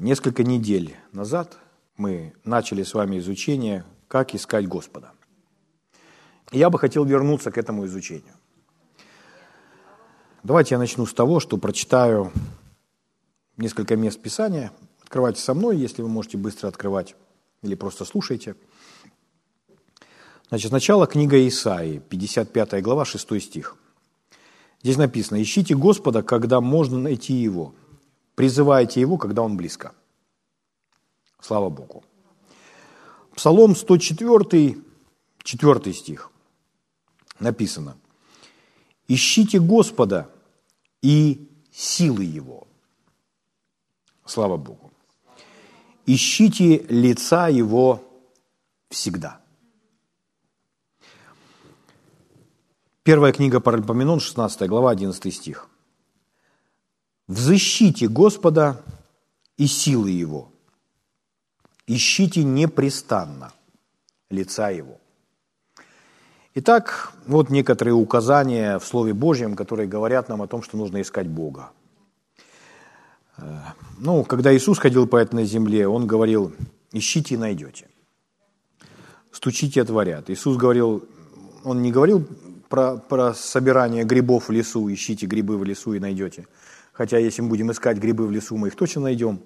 Несколько недель назад мы начали с вами изучение «Как искать Господа». Я бы хотел вернуться к этому изучению. Давайте я начну с того, что прочитаю несколько мест Писания. Открывайте со мной, если вы можете быстро открывать, или просто слушайте. Значит, сначала книга Исаии, 55 глава, 6 стих. Здесь написано, «Ищите Господа, когда можно найти Его, призывайте Его, когда Он близко». Слава Богу. Псалом 104, 4 стих. Написано, «Ищите Господа и силы Его». Слава Богу. «Ищите лица Его всегда». Первая книга Паральпоменон, 16 глава, 11 стих. «Взыщите Господа и силы Его, ищите непрестанно лица Его». Итак, вот некоторые указания в Слове Божьем, которые говорят нам о том, что нужно искать Бога. Э, ну, когда Иисус ходил по этой земле, Он говорил, ищите и найдете. Стучите, отворят. Иисус говорил, Он не говорил про, про собирание грибов в лесу, ищите грибы в лесу и найдете. Хотя если мы будем искать грибы в лесу, мы их точно найдем.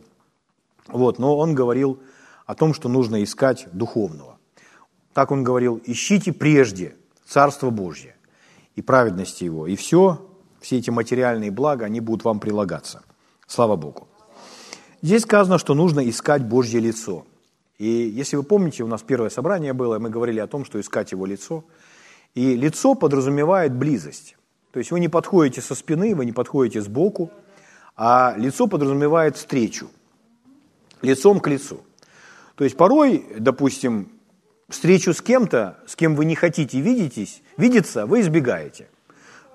Вот, но он говорил о том, что нужно искать духовного. Так он говорил, ищите прежде Царство Божье и праведности Его, и все, все эти материальные блага, они будут вам прилагаться. Слава Богу. Здесь сказано, что нужно искать Божье лицо. И если вы помните, у нас первое собрание было, мы говорили о том, что искать Его лицо – и лицо подразумевает близость. То есть вы не подходите со спины, вы не подходите сбоку, а лицо подразумевает встречу. Лицом к лицу. То есть порой, допустим, встречу с кем-то, с кем вы не хотите видитесь, видеться, вы избегаете.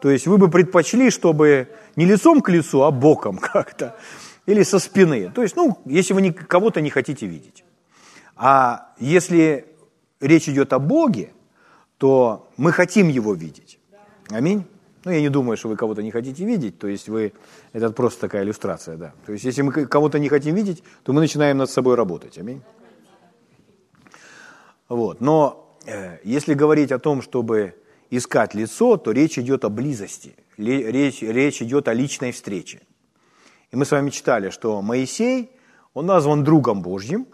То есть вы бы предпочли, чтобы не лицом к лицу, а боком как-то. Или со спины. То есть, ну, если вы кого-то не хотите видеть. А если речь идет о Боге, то мы хотим его видеть. Аминь. Ну, я не думаю, что вы кого-то не хотите видеть, то есть вы, это просто такая иллюстрация, да. То есть если мы кого-то не хотим видеть, то мы начинаем над собой работать, аминь. Вот, но э, если говорить о том, чтобы искать лицо, то речь идет о близости, речь, речь идет о личной встрече. И мы с вами читали, что Моисей, он назван другом Божьим,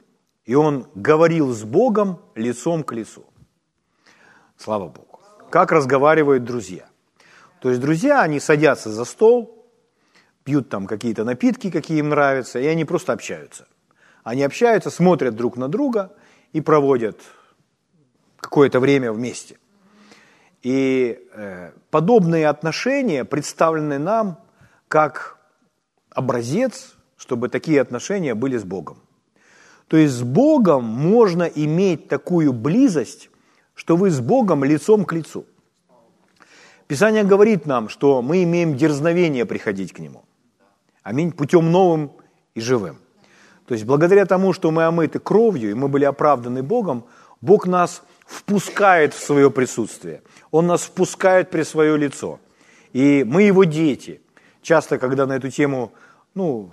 и он говорил с Богом лицом к лицу. Слава Богу. Как разговаривают друзья. То есть друзья, они садятся за стол, пьют там какие-то напитки, какие им нравятся, и они просто общаются. Они общаются, смотрят друг на друга и проводят какое-то время вместе. И э, подобные отношения представлены нам как образец, чтобы такие отношения были с Богом. То есть с Богом можно иметь такую близость, что вы с Богом лицом к лицу. Писание говорит нам, что мы имеем дерзновение приходить к Нему. Аминь. Путем новым и живым. То есть благодаря тому, что мы омыты кровью, и мы были оправданы Богом, Бог нас впускает в свое присутствие. Он нас впускает при свое лицо. И мы его дети. Часто, когда на эту тему ну,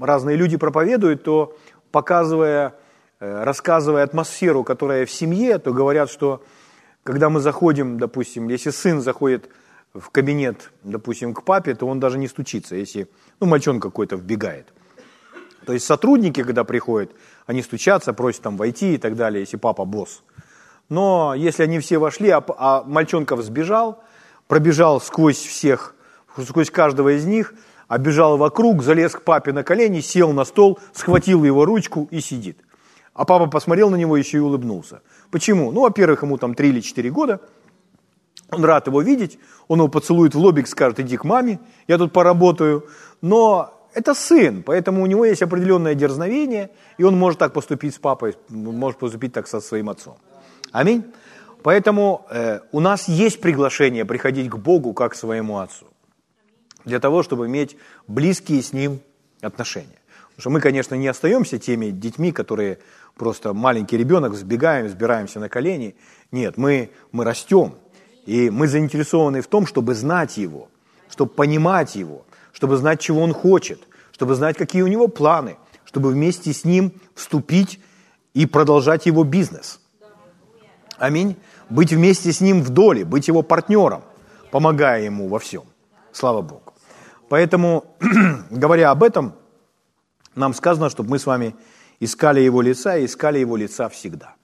разные люди проповедуют, то показывая Э, рассказывая атмосферу, которая в семье, то говорят, что когда мы заходим, допустим, если сын заходит в кабинет, допустим, к папе, то он даже не стучится, если, ну, мальчонка какой-то вбегает. То есть сотрудники, когда приходят, они стучатся, просят там войти и так далее, если папа босс. Но если они все вошли, а, а мальчонка сбежал, пробежал сквозь всех, сквозь каждого из них, обежал вокруг, залез к папе на колени, сел на стол, схватил его ручку и сидит. А папа посмотрел на него еще и улыбнулся. Почему? Ну, во-первых, ему там 3 или 4 года, он рад его видеть, он его поцелует в лобик, скажет, иди к маме, я тут поработаю. Но это сын, поэтому у него есть определенное дерзновение, и он может так поступить с папой, может поступить так со своим отцом. Аминь. Поэтому э, у нас есть приглашение приходить к Богу как к своему отцу, для того, чтобы иметь близкие с Ним отношения. Потому что мы, конечно, не остаемся теми детьми, которые просто маленький ребенок, сбегаем, сбираемся на колени. Нет, мы, мы растем, и мы заинтересованы в том, чтобы знать Его, чтобы понимать Его, чтобы знать, чего Он хочет, чтобы знать, какие у Него планы, чтобы вместе с ним вступить и продолжать его бизнес. Аминь. Быть вместе с ним в доле, быть его партнером, помогая ему во всем. Слава Богу. Поэтому, говоря об этом, нам сказано, чтобы мы с вами искали его лица и искали его лица всегда.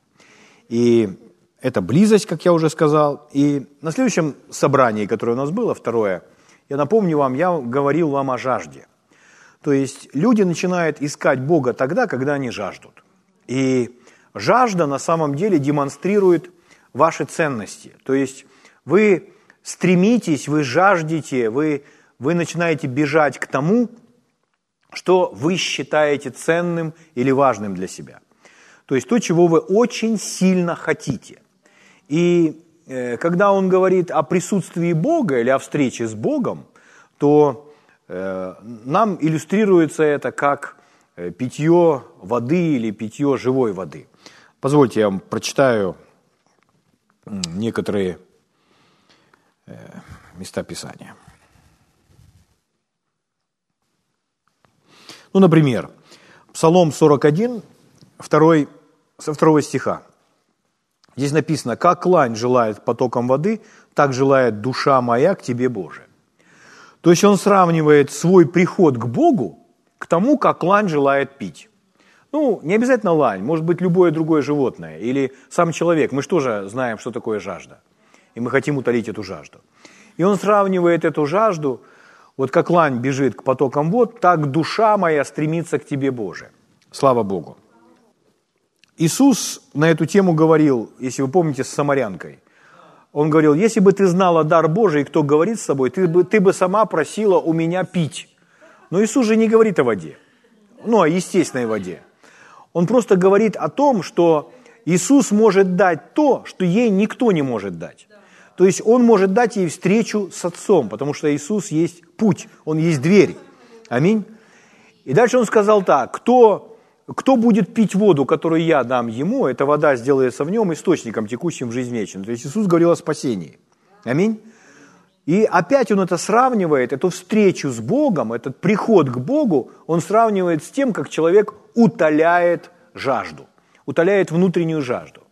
И это близость, как я уже сказал. И на следующем собрании, которое у нас было, второе, я напомню вам, я говорил вам о жажде. То есть люди начинают искать Бога тогда, когда они жаждут. И жажда на самом деле демонстрирует ваши ценности. То есть вы стремитесь, вы жаждете, вы, вы начинаете бежать к тому, что вы считаете ценным или важным для себя. То есть то, чего вы очень сильно хотите. И э, когда он говорит о присутствии Бога или о встрече с Богом, то э, нам иллюстрируется это как э, питье воды или питье живой воды. Позвольте, я вам прочитаю некоторые места Писания. Ну, например, Псалом 41, 2, со второго стиха. Здесь написано, как лань желает потоком воды, так желает душа моя к тебе, Боже. То есть он сравнивает свой приход к Богу к тому, как лань желает пить. Ну, не обязательно лань, может быть любое другое животное или сам человек. Мы же тоже знаем, что такое жажда. И мы хотим утолить эту жажду. И он сравнивает эту жажду, вот как лань бежит к потокам вод, так душа моя стремится к тебе, Боже. Слава Богу. Иисус на эту тему говорил, если вы помните, с самарянкой. Он говорил, если бы ты знала дар Божий, кто говорит с собой, ты бы, ты бы сама просила у меня пить. Но Иисус же не говорит о воде, ну, о естественной воде. Он просто говорит о том, что Иисус может дать то, что ей никто не может дать. То есть Он может дать ей встречу с Отцом, потому что Иисус есть путь, Он есть дверь. Аминь. И дальше Он сказал так, кто кто будет пить воду, которую я дам ему, эта вода сделается в нем источником, текущим в жизнь вечную. То есть Иисус говорил о спасении. Аминь. И опять он это сравнивает, эту встречу с Богом, этот приход к Богу, он сравнивает с тем, как человек утоляет жажду, утоляет внутреннюю жажду.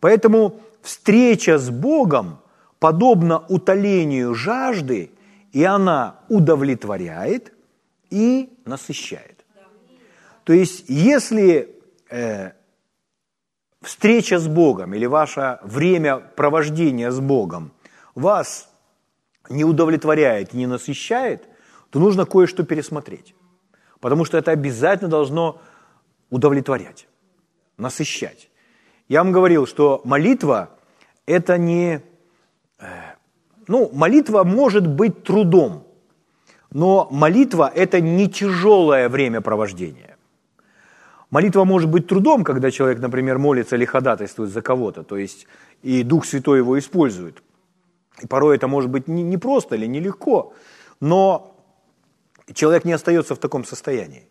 Поэтому встреча с Богом подобна утолению жажды, и она удовлетворяет и насыщает. То есть, если э, встреча с Богом или ваше время провождения с Богом вас не удовлетворяет, не насыщает, то нужно кое-что пересмотреть. Потому что это обязательно должно удовлетворять, насыщать. Я вам говорил, что молитва – это не… Ну, молитва может быть трудом, но молитва – это не тяжелое времяпровождение. Молитва может быть трудом, когда человек, например, молится или ходатайствует за кого-то, то есть и Дух Святой его использует. И порой это может быть непросто или нелегко, но человек не остается в таком состоянии.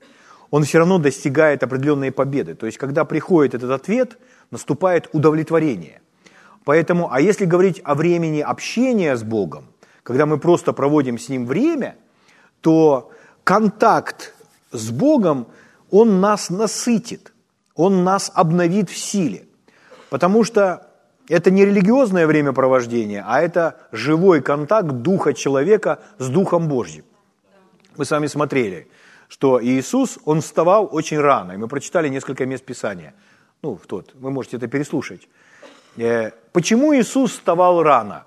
Он все равно достигает определенной победы. То есть, когда приходит этот ответ, наступает удовлетворение. Поэтому, а если говорить о времени общения с Богом, когда мы просто проводим с Ним время, то контакт с Богом – он нас насытит, Он нас обновит в силе. Потому что это не религиозное времяпровождение, а это живой контакт Духа человека с Духом Божьим. Мы с вами смотрели, что Иисус, Он вставал очень рано, и мы прочитали несколько мест Писания. Ну, в тот, вы можете это переслушать. Э, почему Иисус вставал рано?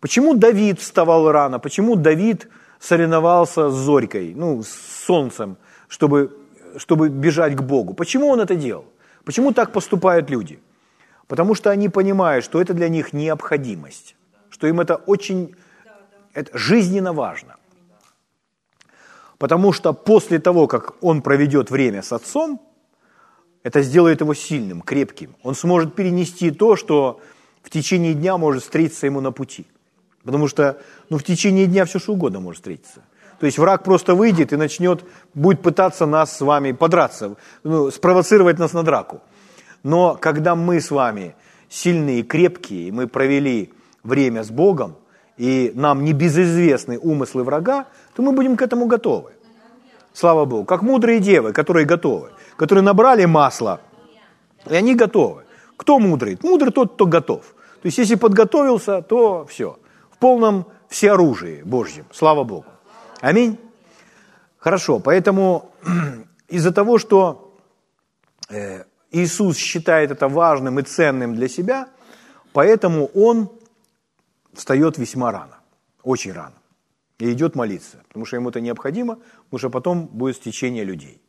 Почему Давид вставал рано? Почему Давид соревновался с зорькой, ну, с солнцем, чтобы чтобы бежать к Богу. Почему он это делал? Почему так поступают люди? Потому что они понимают, что это для них необходимость, что им это очень это жизненно важно. Потому что после того, как он проведет время с отцом, это сделает его сильным, крепким. Он сможет перенести то, что в течение дня может встретиться ему на пути. Потому что ну, в течение дня все что угодно может встретиться. То есть враг просто выйдет и начнет, будет пытаться нас с вами подраться, ну, спровоцировать нас на драку. Но когда мы с вами сильные и крепкие, и мы провели время с Богом, и нам не безызвестны умыслы врага, то мы будем к этому готовы. Слава Богу. Как мудрые девы, которые готовы, которые набрали масло, и они готовы. Кто мудрый? Мудрый тот, кто готов. То есть, если подготовился, то все. В полном всеоружии Божьем. Слава Богу. Аминь. Хорошо, поэтому из-за того, что э, Иисус считает это важным и ценным для себя, поэтому Он встает весьма рано, очень рано, и идет молиться, потому что ему это необходимо, потому что потом будет стечение людей.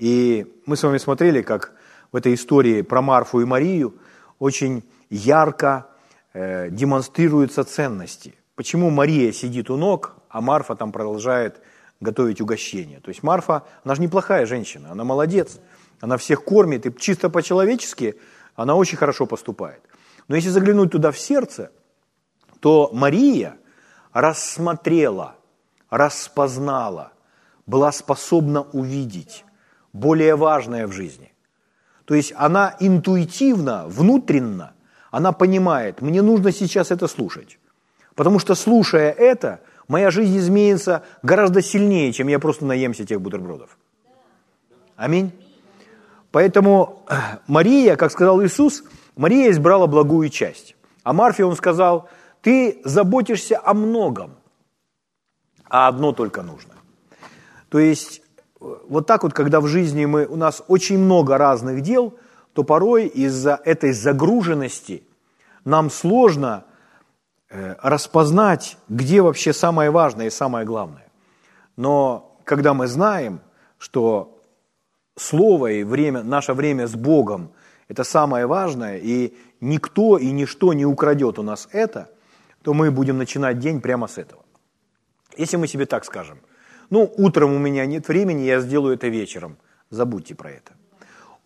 И мы с вами смотрели, как в этой истории про Марфу и Марию очень ярко э, демонстрируются ценности. Почему Мария сидит у ног, а Марфа там продолжает готовить угощение. То есть Марфа, она же неплохая женщина, она молодец, она всех кормит, и чисто по-человечески она очень хорошо поступает. Но если заглянуть туда в сердце, то Мария рассмотрела, распознала, была способна увидеть более важное в жизни. То есть она интуитивно, внутренно, она понимает, мне нужно сейчас это слушать. Потому что слушая это, моя жизнь изменится гораздо сильнее, чем я просто наемся тех бутербродов. Аминь. Поэтому Мария, как сказал Иисус, Мария избрала благую часть. А Марфе он сказал, ты заботишься о многом, а одно только нужно. То есть вот так вот, когда в жизни мы, у нас очень много разных дел, то порой из-за этой загруженности нам сложно Э, распознать, где вообще самое важное и самое главное. Но когда мы знаем, что Слово и время, наше время с Богом – это самое важное, и никто и ничто не украдет у нас это, то мы будем начинать день прямо с этого. Если мы себе так скажем, ну, утром у меня нет времени, я сделаю это вечером, забудьте про это.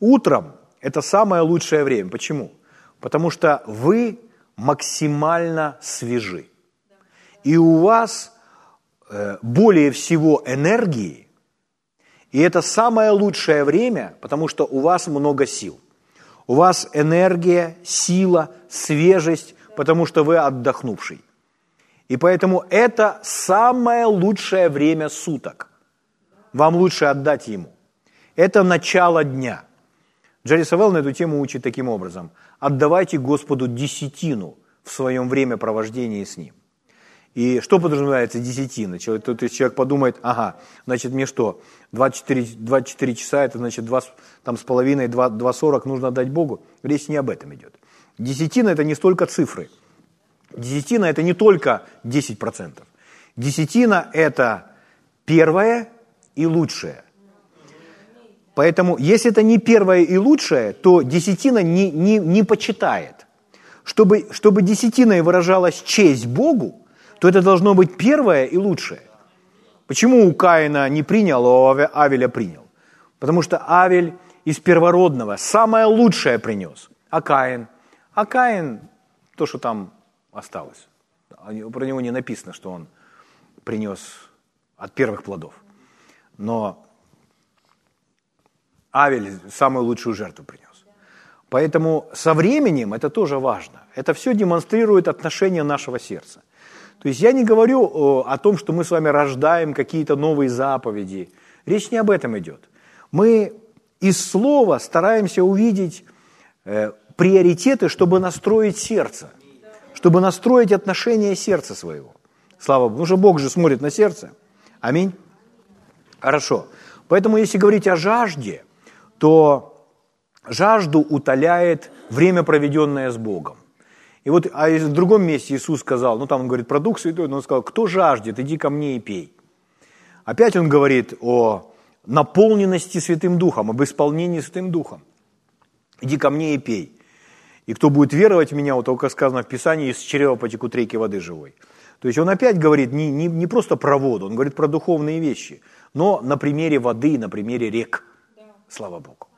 Утром – это самое лучшее время. Почему? Потому что вы максимально свежи. И у вас э, более всего энергии, и это самое лучшее время, потому что у вас много сил. У вас энергия, сила, свежесть, потому что вы отдохнувший. И поэтому это самое лучшее время суток. Вам лучше отдать ему. Это начало дня. Джерри Савелл на эту тему учит таким образом – отдавайте Господу десятину в своем времяпровождении с Ним. И что подразумевается десятина? Человек, то есть человек подумает, ага, значит мне что, 24, 24 часа, это значит 2, там, с половиной, 2, 2,40 нужно отдать Богу? Речь не об этом идет. Десятина – это не столько цифры. Десятина – это не только 10%. Десятина – это первое и лучшее. Поэтому, если это не первое и лучшее, то десятина не, не, не почитает. Чтобы, чтобы десятиной выражалась честь Богу, то это должно быть первое и лучшее. Почему у Каина не принял, а Авеля принял? Потому что Авель из первородного самое лучшее принес. А Каин? А Каин, то, что там осталось. Про него не написано, что он принес от первых плодов. Но Авель самую лучшую жертву принес. Поэтому со временем это тоже важно. Это все демонстрирует отношение нашего сердца. То есть я не говорю о том, что мы с вами рождаем какие-то новые заповеди. Речь не об этом идет. Мы из слова стараемся увидеть э, приоритеты, чтобы настроить сердце, чтобы настроить отношение сердца своего. Слава Богу. Потому что Бог же смотрит на сердце. Аминь. Хорошо. Поэтому если говорить о жажде – то жажду утоляет время, проведенное с Богом. И вот а в другом месте Иисус сказал, ну там он говорит про Дух Святой, но он сказал, кто жаждет, иди ко мне и пей. Опять он говорит о наполненности Святым Духом, об исполнении Святым Духом. Иди ко мне и пей. И кто будет веровать в меня, вот только сказано в Писании, из чрева потекут реки воды живой. То есть он опять говорит не, не, не просто про воду, он говорит про духовные вещи, но на примере воды, на примере рек – Слава Богу.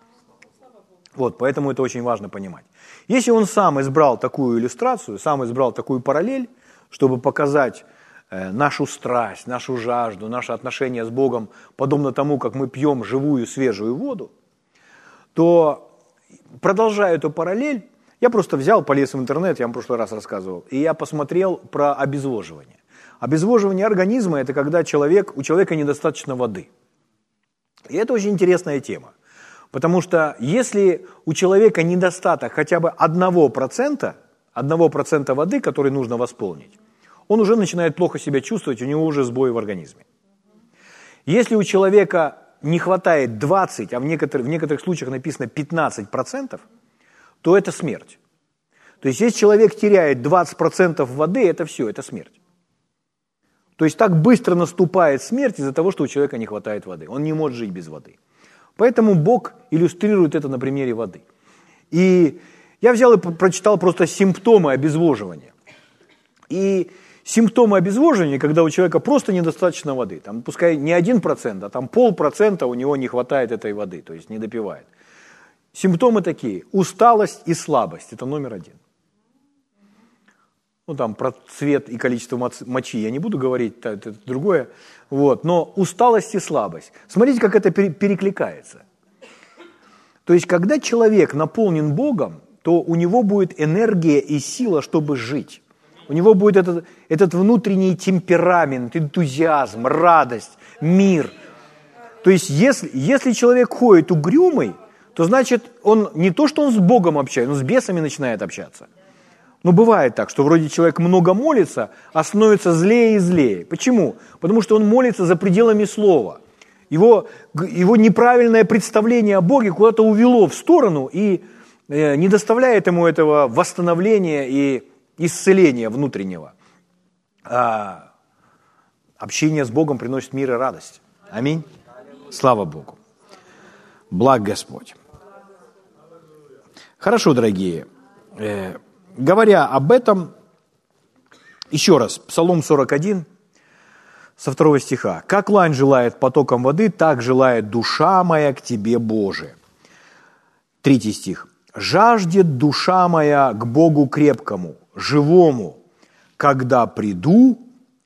Вот, поэтому это очень важно понимать. Если он сам избрал такую иллюстрацию, сам избрал такую параллель, чтобы показать э, нашу страсть, нашу жажду, наше отношение с Богом, подобно тому, как мы пьем живую, свежую воду, то, продолжая эту параллель, я просто взял, полез в интернет, я вам в прошлый раз рассказывал, и я посмотрел про обезвоживание. Обезвоживание организма – это когда человек, у человека недостаточно воды – И это очень интересная тема. Потому что если у человека недостаток хотя бы 1%, 1% воды, который нужно восполнить, он уже начинает плохо себя чувствовать, у него уже сбои в организме. Если у человека не хватает 20, а в некоторых, в некоторых случаях написано 15%, то это смерть. То есть если человек теряет 20% воды, это все, это смерть. То есть так быстро наступает смерть из-за того, что у человека не хватает воды. Он не может жить без воды. Поэтому Бог иллюстрирует это на примере воды. И я взял и прочитал просто симптомы обезвоживания. И симптомы обезвоживания, когда у человека просто недостаточно воды, там, пускай не один процент, а там полпроцента у него не хватает этой воды, то есть не допивает. Симптомы такие – усталость и слабость, это номер один. Ну, там про цвет и количество мочи я не буду говорить, это, это другое. Вот. Но усталость и слабость. Смотрите, как это перекликается. То есть, когда человек наполнен Богом, то у него будет энергия и сила, чтобы жить. У него будет этот, этот внутренний темперамент, энтузиазм, радость, мир. То есть, если, если человек ходит угрюмый, то значит, он не то, что он с Богом общается, он с бесами начинает общаться. Но бывает так, что вроде человек много молится, а становится злее и злее. Почему? Потому что он молится за пределами слова. Его, его неправильное представление о Боге куда-то увело в сторону и э, не доставляет ему этого восстановления и исцеления внутреннего. А общение с Богом приносит мир и радость. Аминь. Слава Богу. Благ Господь. Хорошо, дорогие. Э, говоря об этом, еще раз, Псалом 41, со второго стиха. «Как лань желает потоком воды, так желает душа моя к тебе, Боже». Третий стих. «Жаждет душа моя к Богу крепкому, живому, когда приду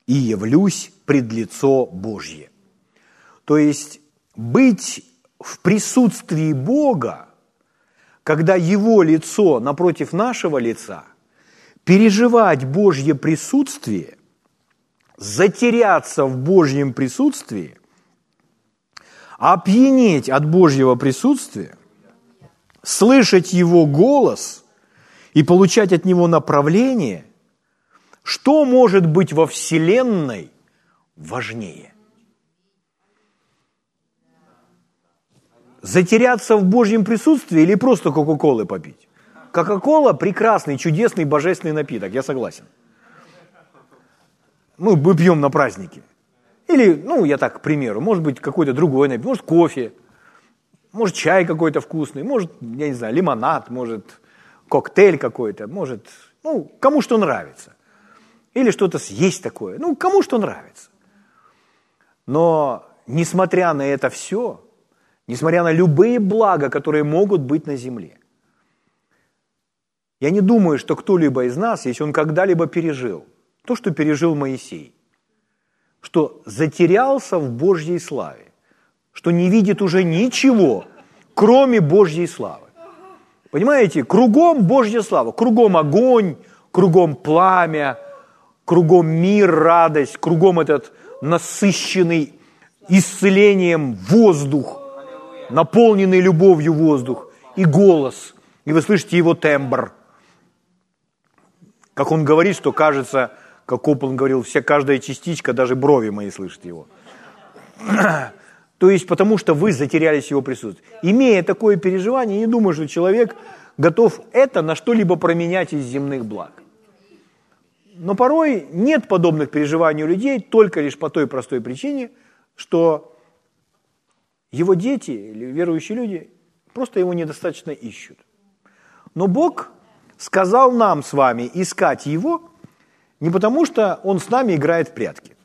и явлюсь пред лицо Божье». То есть быть в присутствии Бога когда Его лицо напротив нашего лица, переживать Божье присутствие, затеряться в Божьем присутствии, опьянеть от Божьего присутствия, слышать Его голос и получать от Него направление, что может быть во Вселенной важнее? Затеряться в Божьем присутствии или просто Кока-Колы попить? Кока-кола – прекрасный, чудесный, божественный напиток, я согласен. Мы, мы пьем на праздники. Или, ну, я так, к примеру, может быть, какой-то другой напиток, может, кофе, может, чай какой-то вкусный, может, я не знаю, лимонад, может, коктейль какой-то, может, ну, кому что нравится. Или что-то съесть такое, ну, кому что нравится. Но, несмотря на это все, несмотря на любые блага, которые могут быть на земле. Я не думаю, что кто-либо из нас, если он когда-либо пережил то, что пережил Моисей, что затерялся в Божьей славе, что не видит уже ничего, кроме Божьей славы. Понимаете, кругом Божья слава, кругом огонь, кругом пламя, кругом мир, радость, кругом этот насыщенный исцелением воздух, наполненный любовью воздух и голос, и вы слышите его тембр. Как он говорит, что кажется, как Коплан говорил, вся каждая частичка, даже брови мои слышат его. То есть потому что вы затерялись в его присутствии. Имея такое переживание, не думаю, что человек готов это на что-либо променять из земных благ. Но порой нет подобных переживаний у людей только лишь по той простой причине, что его дети или верующие люди просто его недостаточно ищут. Но Бог сказал нам с вами искать Его не потому, что Он с нами играет в прятки.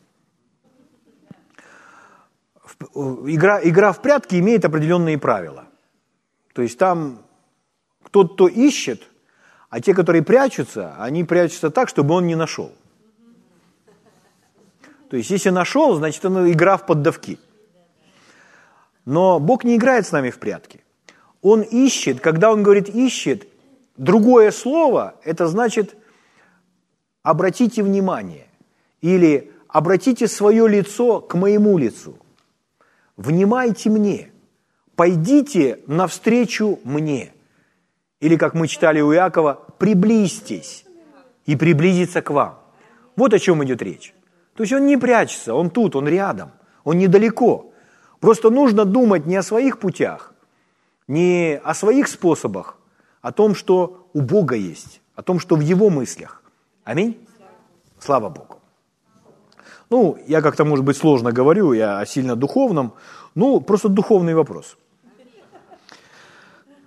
Игра, игра в прятки имеет определенные правила. То есть там тот, кто ищет, а те, которые прячутся, они прячутся так, чтобы он не нашел. То есть, если нашел, значит, это игра в поддавки. Но Бог не играет с нами в прятки. Он ищет, когда Он говорит «ищет», другое слово – это значит «обратите внимание» или «обратите свое лицо к моему лицу». внимайте мне, пойдите навстречу мне. Или, как мы читали у Иакова, приблизьтесь и приблизиться к вам. Вот о чем идет речь. То есть он не прячется, он тут, он рядом, он недалеко. Просто нужно думать не о своих путях, не о своих способах, о том, что у Бога есть, о том, что в Его мыслях. Аминь? Слава Богу. Ну, я как-то, может быть, сложно говорю, я о сильно духовном, ну, просто духовный вопрос.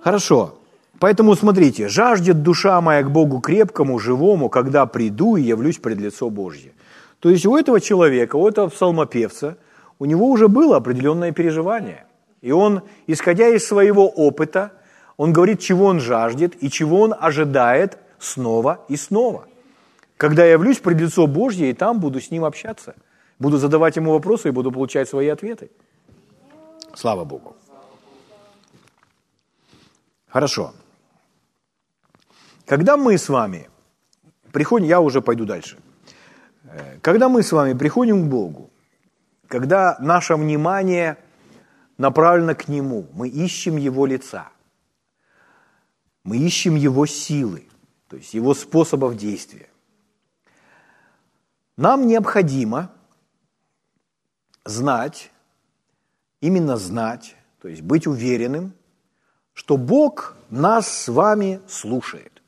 Хорошо. Поэтому смотрите, жаждет душа моя к Богу крепкому, живому, когда приду и явлюсь пред лицо Божье. То есть у этого человека, у этого псалмопевца, у него уже было определенное переживание. И он, исходя из своего опыта, он говорит, чего он жаждет и чего он ожидает снова и снова. Когда я явлюсь пред лицо Божье, и там буду с ним общаться. Буду задавать ему вопросы и буду получать свои ответы. Слава Богу. Хорошо. Когда мы с вами приходим, я уже пойду дальше. Э, когда мы с вами приходим к Богу, когда наше внимание направлено к Нему, мы ищем Его лица, мы ищем Его силы, то есть Его способов действия. Нам необходимо знать, именно знать, то есть быть уверенным, что Бог нас с вами слушает.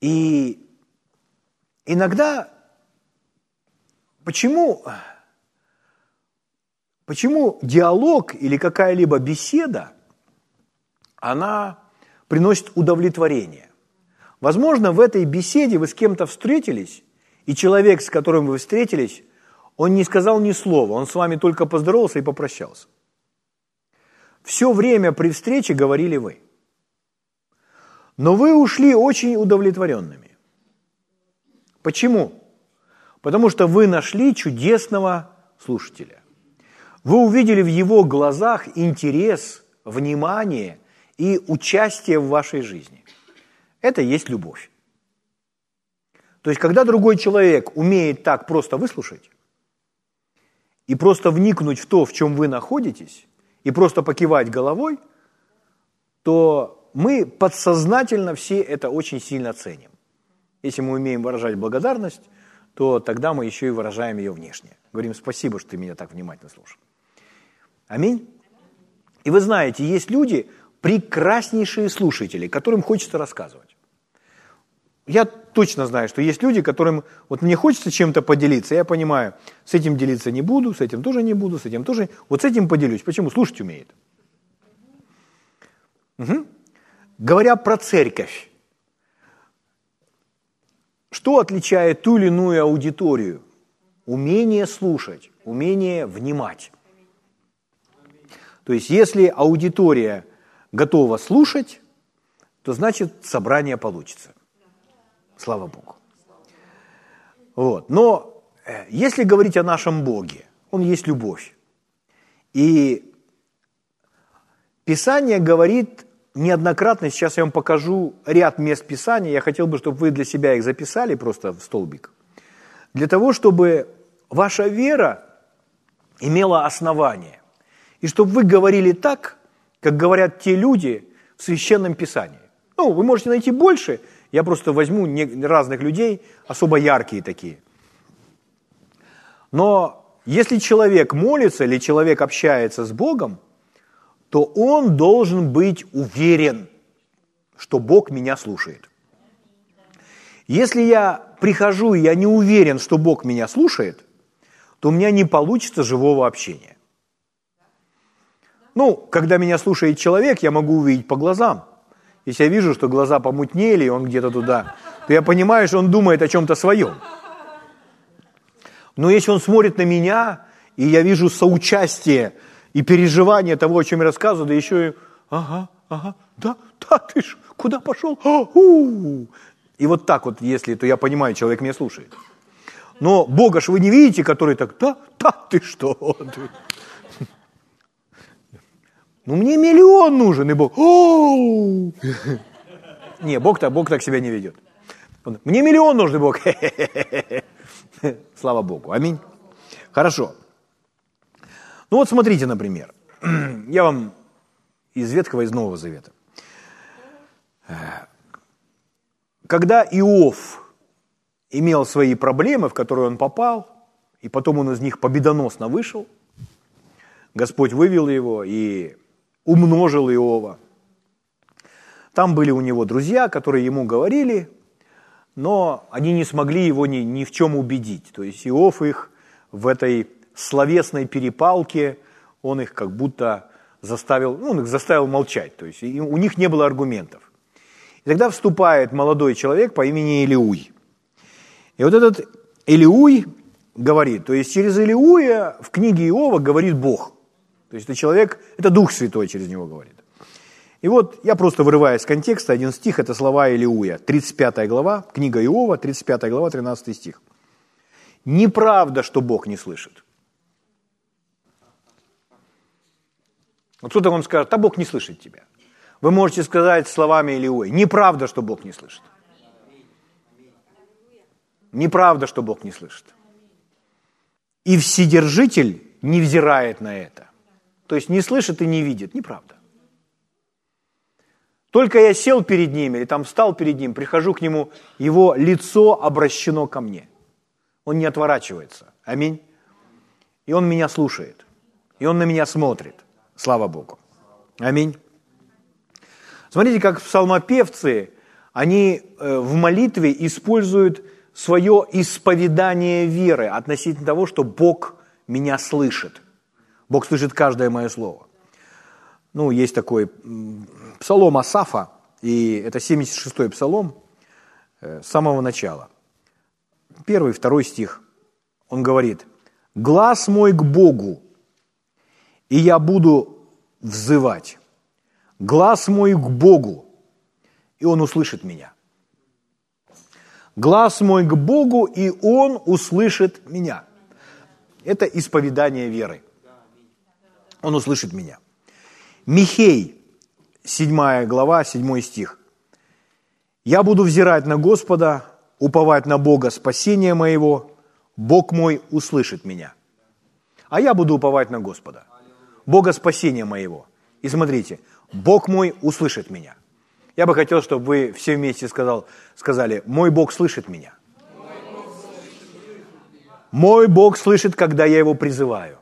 И иногда почему, почему диалог или какая-либо беседа, она приносит удовлетворение? Возможно, в этой беседе вы с кем-то встретились, и человек, с которым вы встретились, он не сказал ни слова, он с вами только поздоровался и попрощался. Все время при встрече говорили вы. Но вы ушли очень удовлетворенными. Почему? Потому что вы нашли чудесного слушателя. Вы увидели в его глазах интерес, внимание и участие в вашей жизни. Это есть любовь. То есть, когда другой человек умеет так просто выслушать и просто вникнуть в то, в чем вы находитесь, и просто покивать головой, то мы подсознательно все это очень сильно ценим. Если мы умеем выражать благодарность, то тогда мы еще и выражаем ее внешне. Говорим спасибо, что ты меня так внимательно слушал. Аминь. И вы знаете, есть люди, прекраснейшие слушатели, которым хочется рассказывать. Я точно знаю, что есть люди, которым вот мне хочется чем-то поделиться, я понимаю, с этим делиться не буду, с этим тоже не буду, с этим тоже, вот с этим поделюсь. Почему? Слушать умеет. Угу. Говоря про церковь, что отличает ту или иную аудиторию? Умение слушать, умение внимать. То есть, если аудитория готова слушать, то значит собрание получится. Слава Богу. Вот. Но э, если говорить о нашем Боге, Он есть любовь. И Писание говорит неоднократно, сейчас я вам покажу ряд мест Писания, я хотел бы, чтобы вы для себя их записали просто в столбик, для того, чтобы ваша вера имела основание, и чтобы вы говорили так, как говорят те люди в Священном Писании. Ну, вы можете найти больше, я просто возьму разных людей, особо яркие такие. Но если человек молится или человек общается с Богом, то он должен быть уверен, что Бог меня слушает. Если я прихожу и я не уверен, что Бог меня слушает, то у меня не получится живого общения. Ну, когда меня слушает человек, я могу увидеть по глазам. Если я вижу, что глаза помутнели, и он где-то туда, то я понимаю, что он думает о чем-то своем. Но если он смотрит на меня, и я вижу соучастие и переживание того, о чем я рассказываю, да еще и ага, ага, да, да, ты ж, куда пошел? А, у И вот так вот, если, то я понимаю, человек меня слушает. Но Бога ж вы не видите, который так, да, да, ты что? Ну, мне миллион нужен, и Бог! Не, Бог-то, Бог так себя не ведет. Мне миллион нужен, Бог. Слава Богу. Аминь. Хорошо. Ну вот смотрите, например, я вам из Ветхого, из Нового Завета. Когда Иов имел свои проблемы, в которые он попал, и потом он из них победоносно вышел, Господь вывел его и умножил Иова. Там были у него друзья, которые ему говорили, но они не смогли его ни, ни в чем убедить. То есть Иов их в этой словесной перепалке, он их как будто заставил, ну, он их заставил молчать. То есть у них не было аргументов. И тогда вступает молодой человек по имени Илиуй. И вот этот Илиуй говорит, то есть через Илиуя в книге Иова говорит Бог. То есть это человек, это Дух Святой через него говорит. И вот я просто вырываю из контекста один стих, это слова Илиуя, 35 глава, книга Иова, 35 глава, 13 стих. Неправда, что Бог не слышит. Вот кто-то вам скажет, да Бог не слышит тебя. Вы можете сказать словами Илиуя, неправда, что Бог не слышит. Неправда, что Бог не слышит. И Вседержитель не взирает на это. То есть не слышит и не видит. Неправда. Только я сел перед ним или там встал перед ним, прихожу к нему, его лицо обращено ко мне. Он не отворачивается. Аминь. И он меня слушает. И он на меня смотрит. Слава Богу. Аминь. Смотрите, как псалмопевцы, они э, в молитве используют свое исповедание веры относительно того, что Бог меня слышит. Бог слышит каждое мое слово. Ну, есть такой псалом Асафа, и это 76-й псалом э, с самого начала. Первый, второй стих. Он говорит, «Глаз мой к Богу, и я буду взывать. Глаз мой к Богу, и Он услышит меня. Глаз мой к Богу, и Он услышит меня. Это исповедание веры. Он услышит меня. Михей, 7 глава, 7 стих. «Я буду взирать на Господа, уповать на Бога спасения моего, Бог мой услышит меня». А я буду уповать на Господа, Бога спасения моего. И смотрите, Бог мой услышит меня. Я бы хотел, чтобы вы все вместе сказал, сказали, мой Бог слышит меня. Мой Бог слышит, когда я его призываю.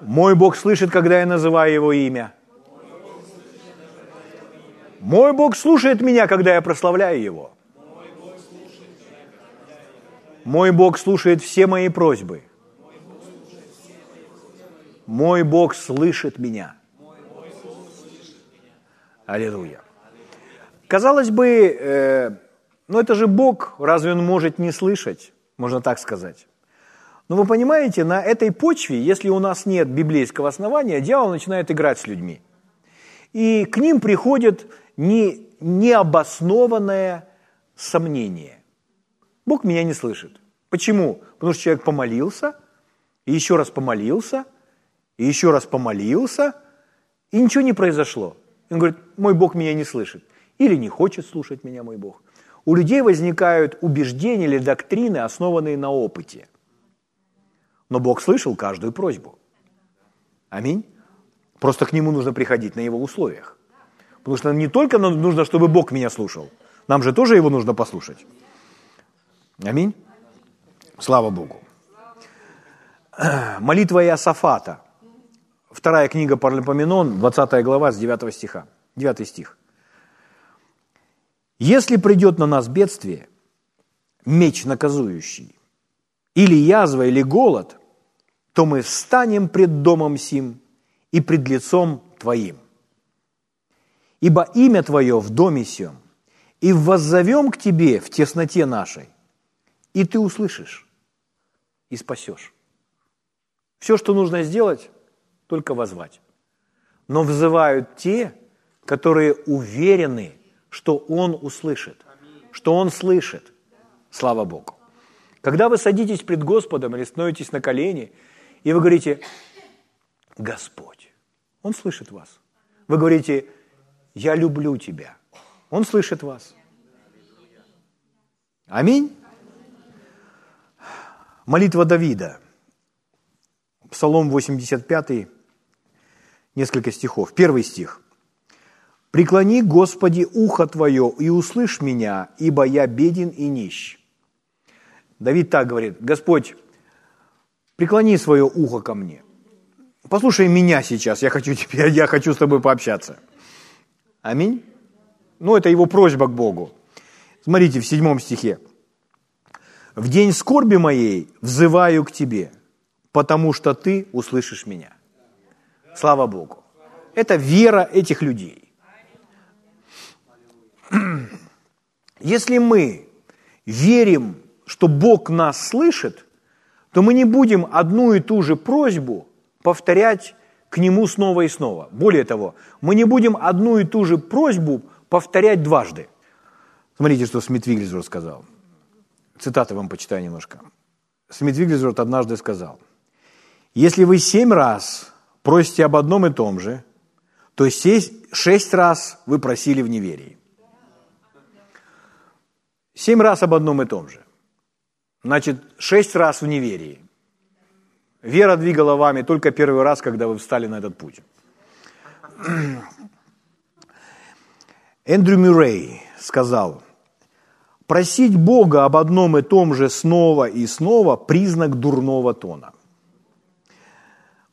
Мой Бог слышит, когда я называю Его имя. Мой Бог слушает меня, когда я прославляю Его. Мой Бог слушает все мои просьбы. Мой Бог слышит меня. Аллилуйя. Казалось бы, э, ну это же Бог, разве Он может не слышать? Можно так сказать. Но вы понимаете, на этой почве, если у нас нет библейского основания, дьявол начинает играть с людьми. И к ним приходит не, необоснованное сомнение. Бог меня не слышит. Почему? Потому что человек помолился, и еще раз помолился, и еще раз помолился, и ничего не произошло. Он говорит, мой Бог меня не слышит. Или не хочет слушать меня мой Бог. У людей возникают убеждения или доктрины, основанные на опыте – но Бог слышал каждую просьбу. Аминь. Просто к Нему нужно приходить на Его условиях. Потому что не только нужно, чтобы Бог меня слушал, нам же тоже Его нужно послушать. Аминь. Слава Богу. Молитва Иосафата. Вторая книга Паралипоменон, 20 глава с 9 стиха. 9 стих. «Если придет на нас бедствие, меч наказующий, или язва, или голод, то мы встанем пред домом сим и пред лицом Твоим. Ибо имя Твое в доме сем, и воззовем к Тебе в тесноте нашей, и Ты услышишь и спасешь. Все, что нужно сделать, только возвать. Но взывают те, которые уверены, что Он услышит, что Он слышит. Слава Богу. Когда вы садитесь пред Господом или становитесь на колени, и вы говорите, Господь, Он слышит вас. Вы говорите, я люблю Тебя. Он слышит вас. Аминь. Молитва Давида. Псалом 85, несколько стихов. Первый стих. «Преклони, Господи, ухо Твое и услышь меня, ибо я беден и нищ». Давид так говорит, «Господь, преклони свое ухо ко мне. Послушай меня сейчас, я хочу, тебе, я хочу с тобой пообщаться». Аминь. Ну, это его просьба к Богу. Смотрите, в седьмом стихе. «В день скорби моей взываю к тебе, потому что ты услышишь меня». Слава Богу. Это вера этих людей. Если мы верим, что Бог нас слышит, то мы не будем одну и ту же просьбу повторять к Нему снова и снова. Более того, мы не будем одну и ту же просьбу повторять дважды. Смотрите, что Смит Вигельсворт сказал. Цитаты вам почитаю немножко. Смит Вигельсворт однажды сказал, «Если вы семь раз просите об одном и том же, то шесть раз вы просили в неверии. Семь раз об одном и том же. Значит, шесть раз в неверии. Вера двигала вами только первый раз, когда вы встали на этот путь. Эндрю Мюррей сказал, просить Бога об одном и том же снова и снова – признак дурного тона.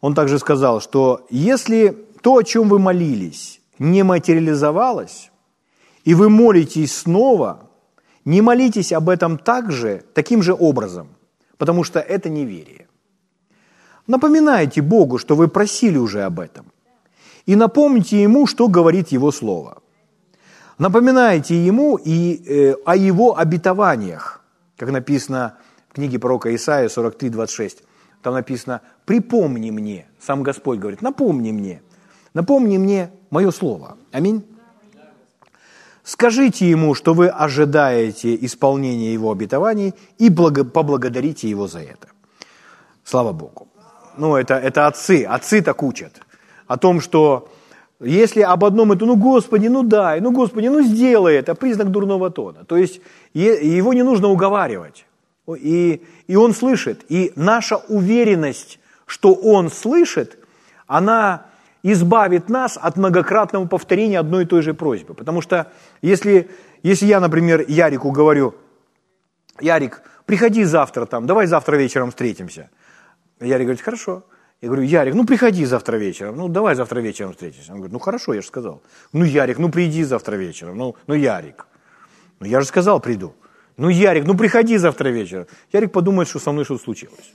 Он также сказал, что если то, о чем вы молились, не материализовалось, и вы молитесь снова, не молитесь об этом так же, таким же образом, потому что это неверие. Напоминайте Богу, что вы просили уже об этом, и напомните Ему, что говорит Его Слово. Напоминайте Ему и э, о Его обетованиях, как написано в книге пророка Исаия 43, 26. Там написано «припомни мне». Сам Господь говорит «напомни мне». Напомни мне мое слово. Аминь. Скажите ему, что вы ожидаете исполнения его обетований и благо, поблагодарите его за это. Слава Богу. Ну, это, это отцы, отцы так учат. О том, что если об одном это, ну, Господи, ну дай, ну, Господи, ну сделай это, признак дурного тона. То есть его не нужно уговаривать. И, и он слышит. И наша уверенность, что он слышит, она избавит нас от многократного повторения одной и той же просьбы. Потому что если, если я, например, Ярику говорю, Ярик, приходи завтра там, давай завтра вечером встретимся. Ярик говорит, хорошо. Я говорю, Ярик, ну приходи завтра вечером, ну давай завтра вечером встретимся. Он говорит, ну хорошо, я же сказал. Ну, Ярик, ну приди завтра вечером, ну, ну Ярик. Ну я же сказал, приду. Ну, Ярик, ну приходи завтра вечером. Ярик подумает, что со мной что-то случилось.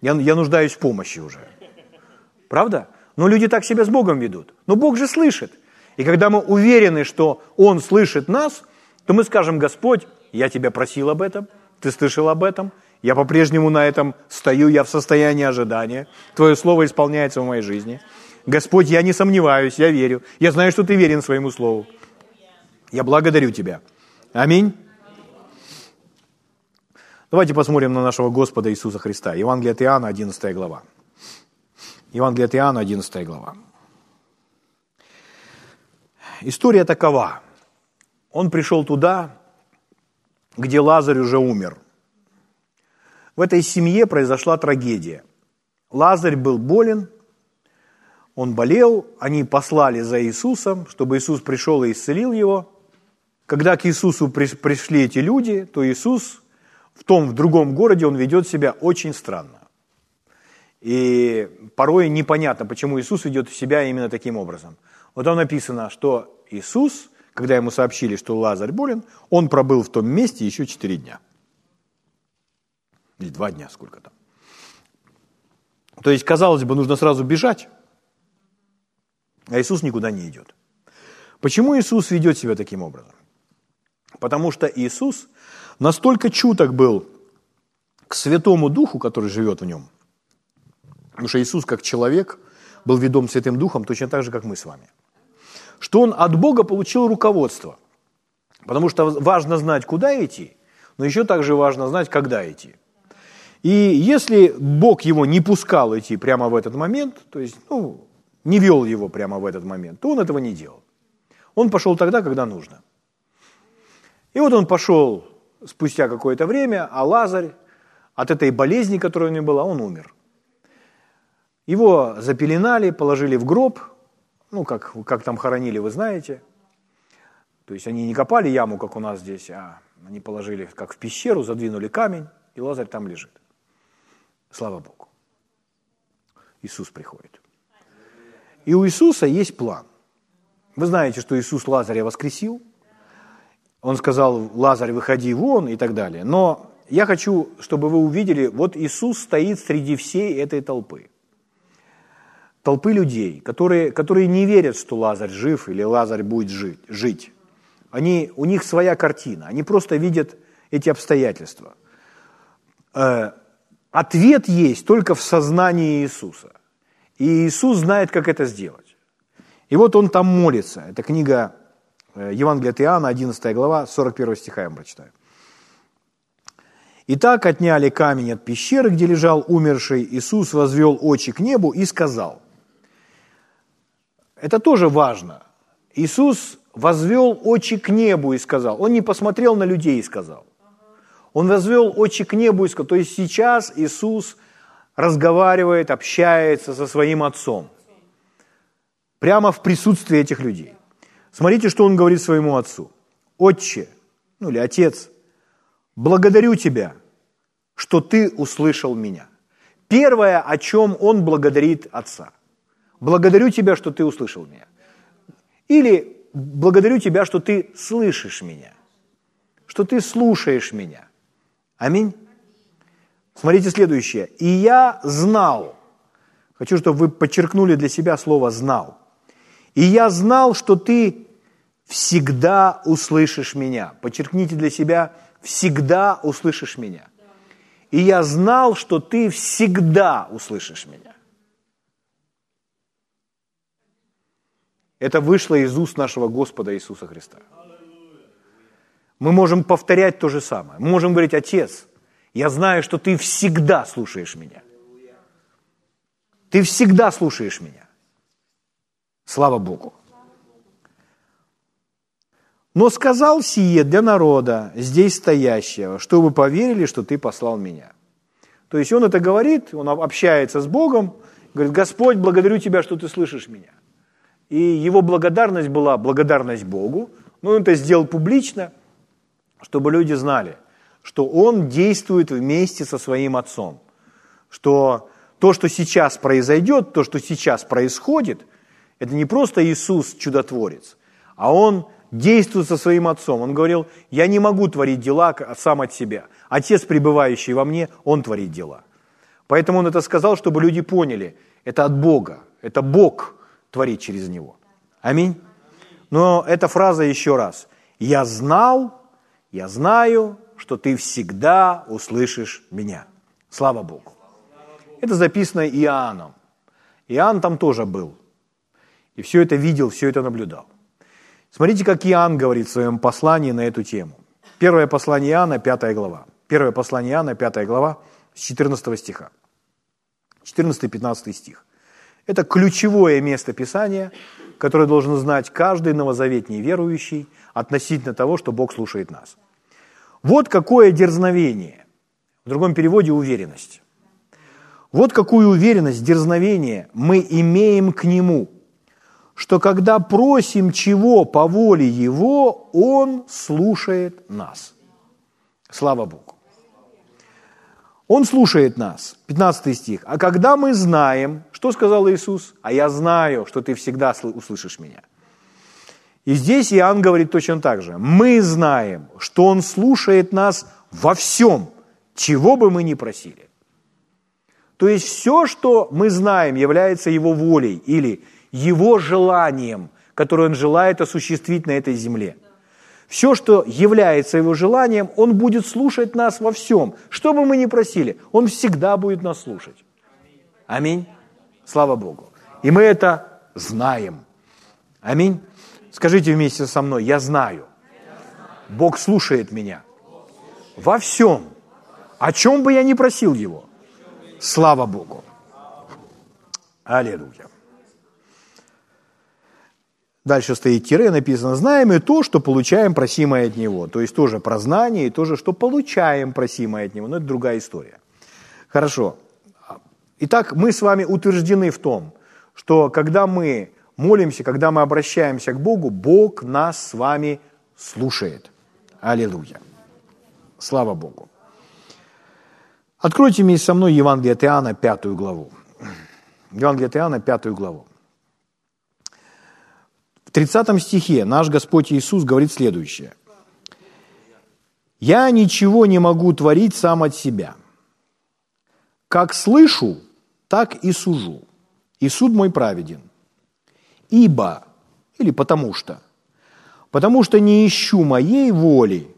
Я, я нуждаюсь в помощи уже. Правда? Но люди так себя с Богом ведут. Но Бог же слышит. И когда мы уверены, что Он слышит нас, то мы скажем, Господь, я тебя просил об этом, ты слышал об этом, я по-прежнему на этом стою, я в состоянии ожидания, Твое Слово исполняется в моей жизни. Господь, я не сомневаюсь, я верю, я знаю, что Ты верен своему Слову. Я благодарю Тебя. Аминь. Давайте посмотрим на нашего Господа Иисуса Христа. Евангелие от Иоанна, 11 глава. Евангелие от Иоанна, 11 глава. История такова. Он пришел туда, где Лазарь уже умер. В этой семье произошла трагедия. Лазарь был болен, он болел, они послали за Иисусом, чтобы Иисус пришел и исцелил его. Когда к Иисусу пришли эти люди, то Иисус в том, в другом городе он ведет себя очень странно. И порой непонятно, почему Иисус ведет себя именно таким образом. Вот там написано, что Иисус, когда ему сообщили, что Лазарь болен, он пробыл в том месте еще четыре дня. Или два дня, сколько там. То есть, казалось бы, нужно сразу бежать, а Иисус никуда не идет. Почему Иисус ведет себя таким образом? Потому что Иисус настолько чуток был к Святому Духу, который живет в нем, потому что Иисус как человек был ведом Святым Духом точно так же, как мы с вами, что он от Бога получил руководство. Потому что важно знать, куда идти, но еще также важно знать, когда идти. И если Бог его не пускал идти прямо в этот момент, то есть ну, не вел его прямо в этот момент, то он этого не делал. Он пошел тогда, когда нужно. И вот он пошел спустя какое-то время, а Лазарь от этой болезни, которая у него была, он умер. Его запеленали, положили в гроб, ну, как, как там хоронили, вы знаете. То есть они не копали яму, как у нас здесь, а они положили, как в пещеру, задвинули камень, и Лазарь там лежит. Слава Богу. Иисус приходит. И у Иисуса есть план. Вы знаете, что Иисус Лазаря воскресил. Он сказал, Лазарь, выходи вон и так далее. Но я хочу, чтобы вы увидели, вот Иисус стоит среди всей этой толпы. Толпы людей, которые, которые не верят, что Лазарь жив или Лазарь будет жить. жить. Они, у них своя картина, они просто видят эти обстоятельства. Э, ответ есть только в сознании Иисуса. И Иисус знает, как это сделать. И вот он там молится. Это книга э, Евангелия от Иоанна, 11 глава, 41 стиха я вам прочитаю. Итак, отняли камень от пещеры, где лежал умерший. Иисус возвел очи к небу и сказал. Это тоже важно. Иисус возвел очи к небу и сказал. Он не посмотрел на людей и сказал. Он возвел очи к небу и сказал. То есть сейчас Иисус разговаривает, общается со своим Отцом. Прямо в присутствии этих людей. Смотрите, что он говорит своему Отцу. Отче, ну или Отец, благодарю Тебя, что Ты услышал меня. Первое, о чем он благодарит Отца. Благодарю Тебя, что Ты услышал меня. Или благодарю Тебя, что Ты слышишь меня, что Ты слушаешь меня. Аминь. Смотрите следующее. «И я знал». Хочу, чтобы вы подчеркнули для себя слово «знал». «И я знал, что Ты всегда услышишь меня». Подчеркните для себя «всегда услышишь меня». «И я знал, что Ты всегда услышишь меня». Это вышло из уст нашего Господа Иисуса Христа. Мы можем повторять то же самое. Мы можем говорить, Отец, я знаю, что Ты всегда слушаешь меня. Ты всегда слушаешь меня. Слава Богу. Но сказал сие для народа, здесь стоящего, чтобы поверили, что ты послал меня. То есть он это говорит, он общается с Богом, говорит, Господь, благодарю тебя, что ты слышишь меня. И его благодарность была благодарность Богу, но он это сделал публично, чтобы люди знали, что он действует вместе со своим отцом, что то, что сейчас произойдет, то, что сейчас происходит, это не просто Иисус чудотворец, а он действует со своим отцом. Он говорил, я не могу творить дела сам от себя. Отец, пребывающий во мне, он творит дела. Поэтому он это сказал, чтобы люди поняли, это от Бога, это Бог творить через него. Аминь. Но эта фраза еще раз. Я знал, я знаю, что ты всегда услышишь меня. Слава Богу. Это записано Иоанном. Иоанн там тоже был. И все это видел, все это наблюдал. Смотрите, как Иоанн говорит в своем послании на эту тему. Первое послание Иоанна, 5 глава. Первое послание Иоанна, 5 глава, с 14 стиха. 14-15 стих. Это ключевое место Писания, которое должен знать каждый новозаветний верующий относительно того, что Бог слушает нас. Вот какое дерзновение. В другом переводе уверенность. Вот какую уверенность, дерзновение мы имеем к Нему, что когда просим чего по воле Его, Он слушает нас. Слава Богу. Он слушает нас. 15 стих. А когда мы знаем, что сказал Иисус? А я знаю, что ты всегда услышишь меня. И здесь Иоанн говорит точно так же. Мы знаем, что Он слушает нас во всем, чего бы мы ни просили. То есть все, что мы знаем, является Его волей или Его желанием, которое Он желает осуществить на этой земле – все, что является его желанием, он будет слушать нас во всем. Что бы мы ни просили, он всегда будет нас слушать. Аминь. Слава Богу. И мы это знаем. Аминь. Скажите вместе со мной, я знаю. Бог слушает меня во всем, о чем бы я ни просил Его. Слава Богу. Аллилуйя. Дальше стоит тире, написано, знаем и то, что получаем просимое от Него. То есть тоже про знание и тоже, что получаем просимое от Него. Но это другая история. Хорошо. Итак, мы с вами утверждены в том, что когда мы молимся, когда мы обращаемся к Богу, Бог нас с вами слушает. Аллилуйя. Слава Богу. Откройте мне со мной Евангелие от Иоанна, пятую главу. Евангелие от Иоанна, пятую главу. В 30 стихе наш Господь Иисус говорит следующее. «Я ничего не могу творить сам от себя. Как слышу, так и сужу. И суд мой праведен. Ибо, или потому что, потому что не ищу моей воли,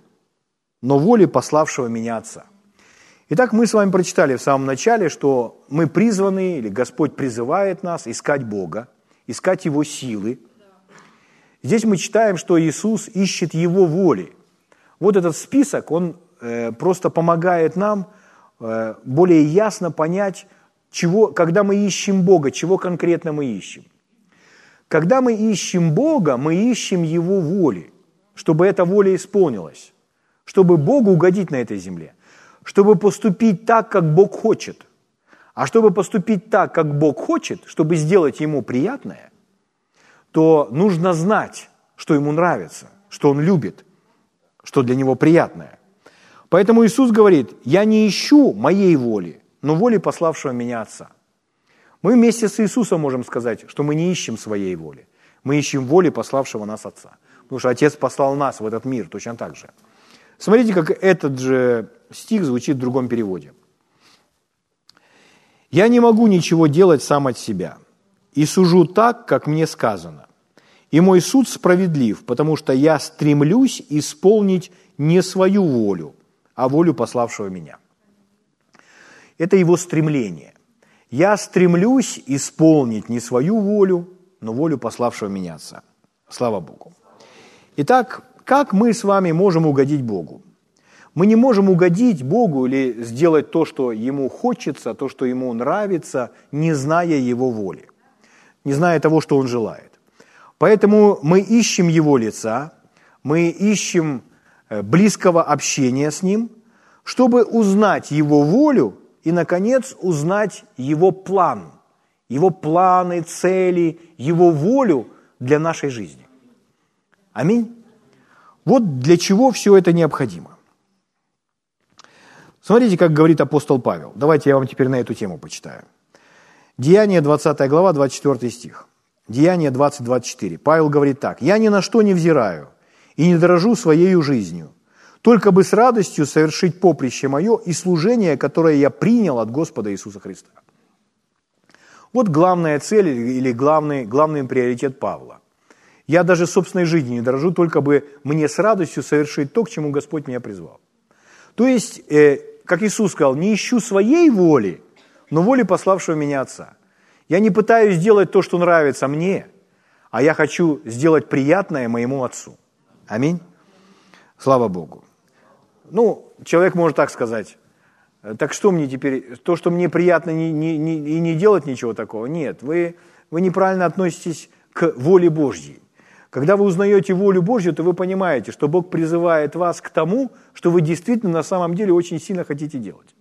но воли пославшего меня Отца. Итак, мы с вами прочитали в самом начале, что мы призваны, или Господь призывает нас искать Бога, искать Его силы. Здесь мы читаем, что Иисус ищет Его воли. Вот этот список, он э, просто помогает нам э, более ясно понять, чего, когда мы ищем Бога, чего конкретно мы ищем. Когда мы ищем Бога, мы ищем Его воли, чтобы эта воля исполнилась, чтобы Богу угодить на этой земле – чтобы поступить так, как Бог хочет. А чтобы поступить так, как Бог хочет, чтобы сделать Ему приятное, то нужно знать, что Ему нравится, что Он любит, что для Него приятное. Поэтому Иисус говорит, я не ищу моей воли, но воли пославшего меня Отца. Мы вместе с Иисусом можем сказать, что мы не ищем своей воли. Мы ищем воли пославшего нас Отца. Потому что Отец послал нас в этот мир точно так же. Смотрите, как этот же стих звучит в другом переводе. «Я не могу ничего делать сам от себя, и сужу так, как мне сказано. И мой суд справедлив, потому что я стремлюсь исполнить не свою волю, а волю пославшего меня». Это его стремление. Я стремлюсь исполнить не свою волю, но волю пославшего меня Отца. Слава Богу. Итак, как мы с вами можем угодить Богу? Мы не можем угодить Богу или сделать то, что Ему хочется, то, что Ему нравится, не зная Его воли, не зная того, что Он желает. Поэтому мы ищем Его лица, мы ищем э, близкого общения с Ним, чтобы узнать Его волю и, наконец, узнать Его план, Его планы, цели, Его волю для нашей жизни. Аминь. Вот для чего все это необходимо. Смотрите, как говорит апостол Павел. Давайте я вам теперь на эту тему почитаю. Деяние 20 глава, 24 стих. Деяние 20, 24. Павел говорит так. «Я ни на что не взираю и не дорожу своей жизнью, только бы с радостью совершить поприще мое и служение, которое я принял от Господа Иисуса Христа». Вот главная цель или главный, главный приоритет Павла. Я даже собственной жизни не дорожу, только бы мне с радостью совершить то, к чему Господь меня призвал. То есть, э, как Иисус сказал, не ищу своей воли, но воли пославшего меня Отца. Я не пытаюсь сделать то, что нравится мне, а я хочу сделать приятное моему Отцу. Аминь. Слава Богу. Ну, человек может так сказать, так что мне теперь, то, что мне приятно, не, не, не, и не делать ничего такого? Нет, вы, вы неправильно относитесь к воле Божьей. Когда вы узнаете волю Божью, то вы понимаете, что Бог призывает вас к тому, что вы действительно на самом деле очень сильно хотите делать.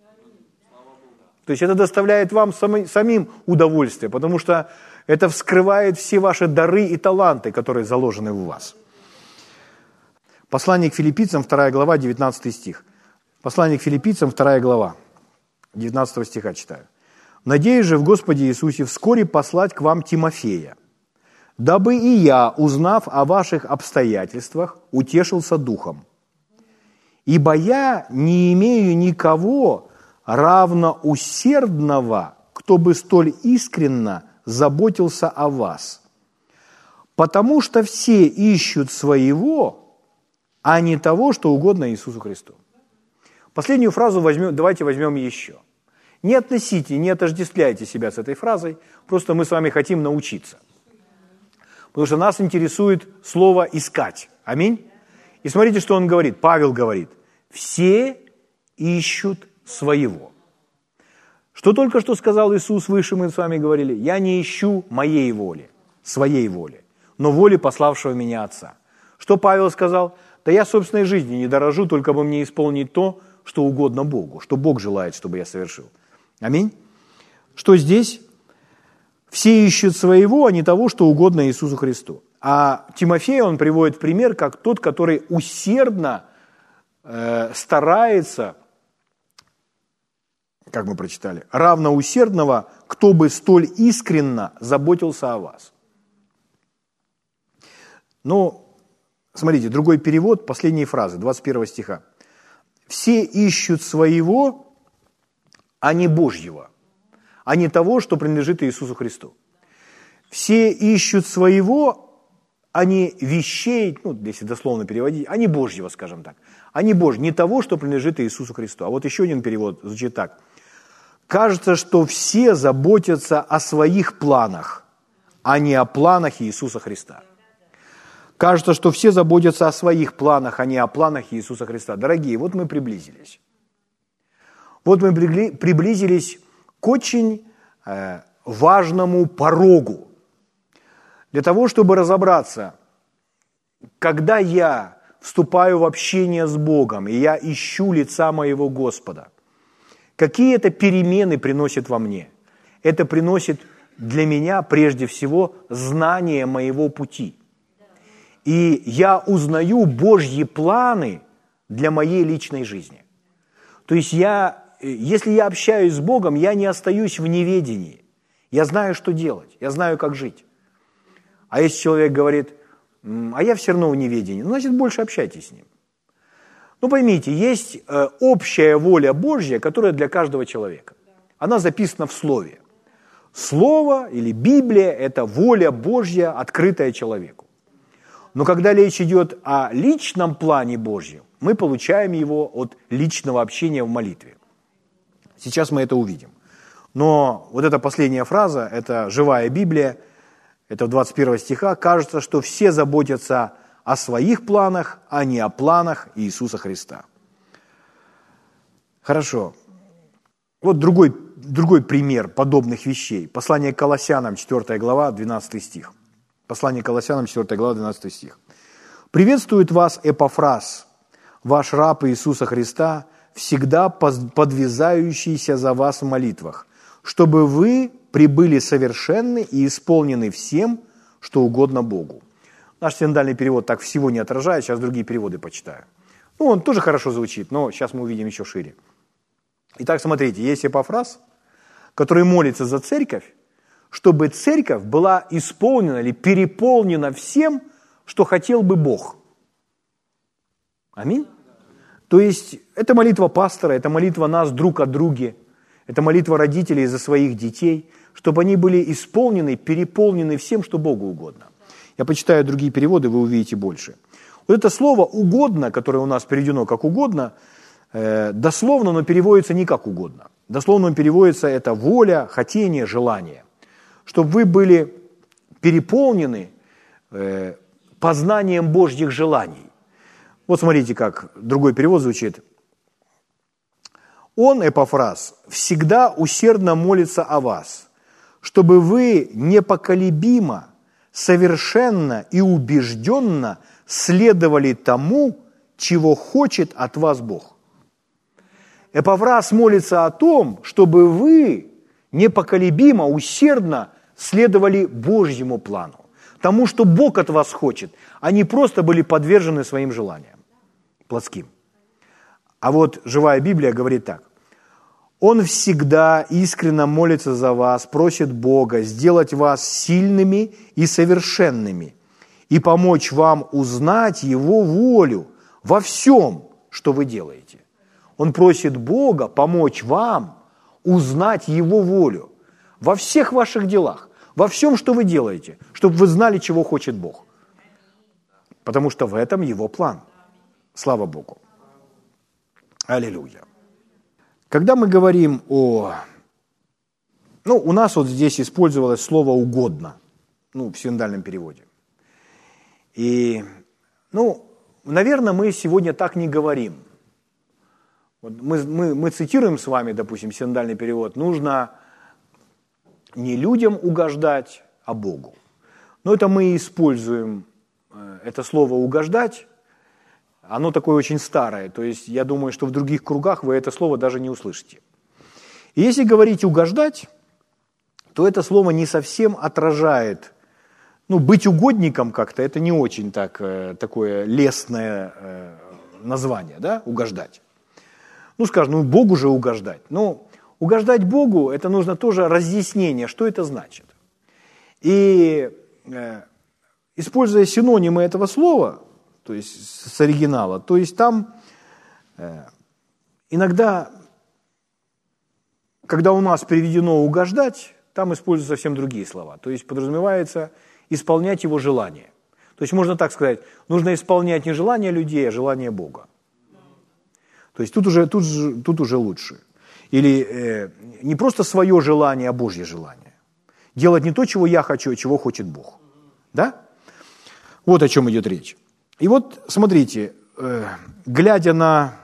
То есть это доставляет вам самим удовольствие, потому что это вскрывает все ваши дары и таланты, которые заложены в вас. Послание к филиппийцам, 2 глава, 19 стих. Послание к филиппийцам, 2 глава, 19 стиха читаю. «Надеюсь же в Господе Иисусе вскоре послать к вам Тимофея, дабы и я, узнав о ваших обстоятельствах, утешился духом. Ибо я не имею никого равно усердного, кто бы столь искренно заботился о вас. Потому что все ищут своего, а не того, что угодно Иисусу Христу. Последнюю фразу возьмем, давайте возьмем еще. Не относите, не отождествляйте себя с этой фразой, просто мы с вами хотим научиться – потому что нас интересует слово «искать». Аминь. И смотрите, что он говорит. Павел говорит, все ищут своего. Что только что сказал Иисус выше, мы с вами говорили, я не ищу моей воли, своей воли, но воли пославшего меня Отца. Что Павел сказал? Да я собственной жизни не дорожу, только бы мне исполнить то, что угодно Богу, что Бог желает, чтобы я совершил. Аминь. что здесь все ищут своего, а не того, что угодно Иисусу Христу. А Тимофея он приводит пример как тот, который усердно э, старается, как мы прочитали, равно усердного, кто бы столь искренно заботился о вас. Но, смотрите, другой перевод, последние фразы, 21 стиха. «Все ищут своего, а не Божьего, а не того, что принадлежит Иисусу Христу. Все ищут своего, а не вещей, ну, если дословно переводить, а не Божьего, скажем так, а не Божьего, не того, что принадлежит Иисусу Христу. А вот еще один перевод звучит так. Кажется, что все заботятся о своих планах, а не о планах Иисуса Христа. Кажется, что все заботятся о своих планах, а не о планах Иисуса Христа. Дорогие, вот мы приблизились. Вот мы приблизились к очень э, важному порогу. Для того, чтобы разобраться, когда я вступаю в общение с Богом, и я ищу лица моего Господа, какие это перемены приносит во мне? Это приносит для меня прежде всего знание моего пути. И я узнаю Божьи планы для моей личной жизни. То есть я если я общаюсь с Богом, я не остаюсь в неведении. Я знаю, что делать, я знаю, как жить. А если человек говорит, а я все равно в неведении, значит, больше общайтесь с ним. Ну, поймите, есть э, общая воля Божья, которая для каждого человека. Она записана в Слове. Слово или Библия – это воля Божья, открытая человеку. Но когда речь идет о личном плане Божьем, мы получаем его от личного общения в молитве. Сейчас мы это увидим. Но вот эта последняя фраза, это живая Библия, это в 21 стиха, кажется, что все заботятся о своих планах, а не о планах Иисуса Христа. Хорошо. Вот другой, другой пример подобных вещей. Послание к Колоссянам, 4 глава, 12 стих. Послание к Колоссянам, 4 глава, 12 стих. «Приветствует вас Эпофраз, ваш раб Иисуса Христа, всегда подвязающийся за вас в молитвах, чтобы вы прибыли совершенны и исполнены всем, что угодно Богу. Наш синдальный перевод так всего не отражает, сейчас другие переводы почитаю. Ну, он тоже хорошо звучит, но сейчас мы увидим еще шире. Итак, смотрите, есть эпофраз, который молится за церковь, чтобы церковь была исполнена или переполнена всем, что хотел бы Бог. Аминь. То есть это молитва пастора, это молитва нас друг о друге, это молитва родителей за своих детей, чтобы они были исполнены, переполнены всем, что Богу угодно. Я почитаю другие переводы, вы увидите больше. Вот это слово «угодно», которое у нас переведено как «угодно», э, дословно оно переводится не как угодно. Дословно переводится это воля, хотение, желание. Чтобы вы были переполнены э, познанием Божьих желаний. Вот смотрите, как другой перевод звучит. Он, Эпофраз, всегда усердно молится о вас, чтобы вы непоколебимо, совершенно и убежденно следовали тому, чего хочет от вас Бог. Эпофраз молится о том, чтобы вы непоколебимо, усердно следовали Божьему плану, тому, что Бог от вас хочет, а не просто были подвержены своим желаниям плотским. А вот живая Библия говорит так. Он всегда искренне молится за вас, просит Бога сделать вас сильными и совершенными и помочь вам узнать Его волю во всем, что вы делаете. Он просит Бога помочь вам узнать Его волю во всех ваших делах, во всем, что вы делаете, чтобы вы знали, чего хочет Бог. Потому что в этом Его план – Слава Богу. Аллилуйя. Когда мы говорим о... Ну, у нас вот здесь использовалось слово «угодно», ну, в синдальном переводе. И, ну, наверное, мы сегодня так не говорим. Вот мы, мы, мы цитируем с вами, допустим, синдальный перевод, нужно не людям угождать, а Богу. Но это мы используем э, это слово «угождать» оно такое очень старое, то есть я думаю, что в других кругах вы это слово даже не услышите. И если говорить «угождать», то это слово не совсем отражает, ну, быть угодником как-то, это не очень так, э, такое лестное э, название, да, угождать. Ну, скажем, ну, Богу же угождать. Ну, угождать Богу, это нужно тоже разъяснение, что это значит. И э, используя синонимы этого слова, то есть с оригинала, то есть там э, иногда, когда у нас переведено угождать, там используются совсем другие слова. То есть подразумевается исполнять его желание. То есть можно так сказать, нужно исполнять не желание людей, а желание Бога. То есть тут уже, тут, тут уже лучше. Или э, не просто свое желание, а Божье желание. Делать не то, чего я хочу, а чего хочет Бог. Да? Вот о чем идет речь. И вот смотрите, э, глядя на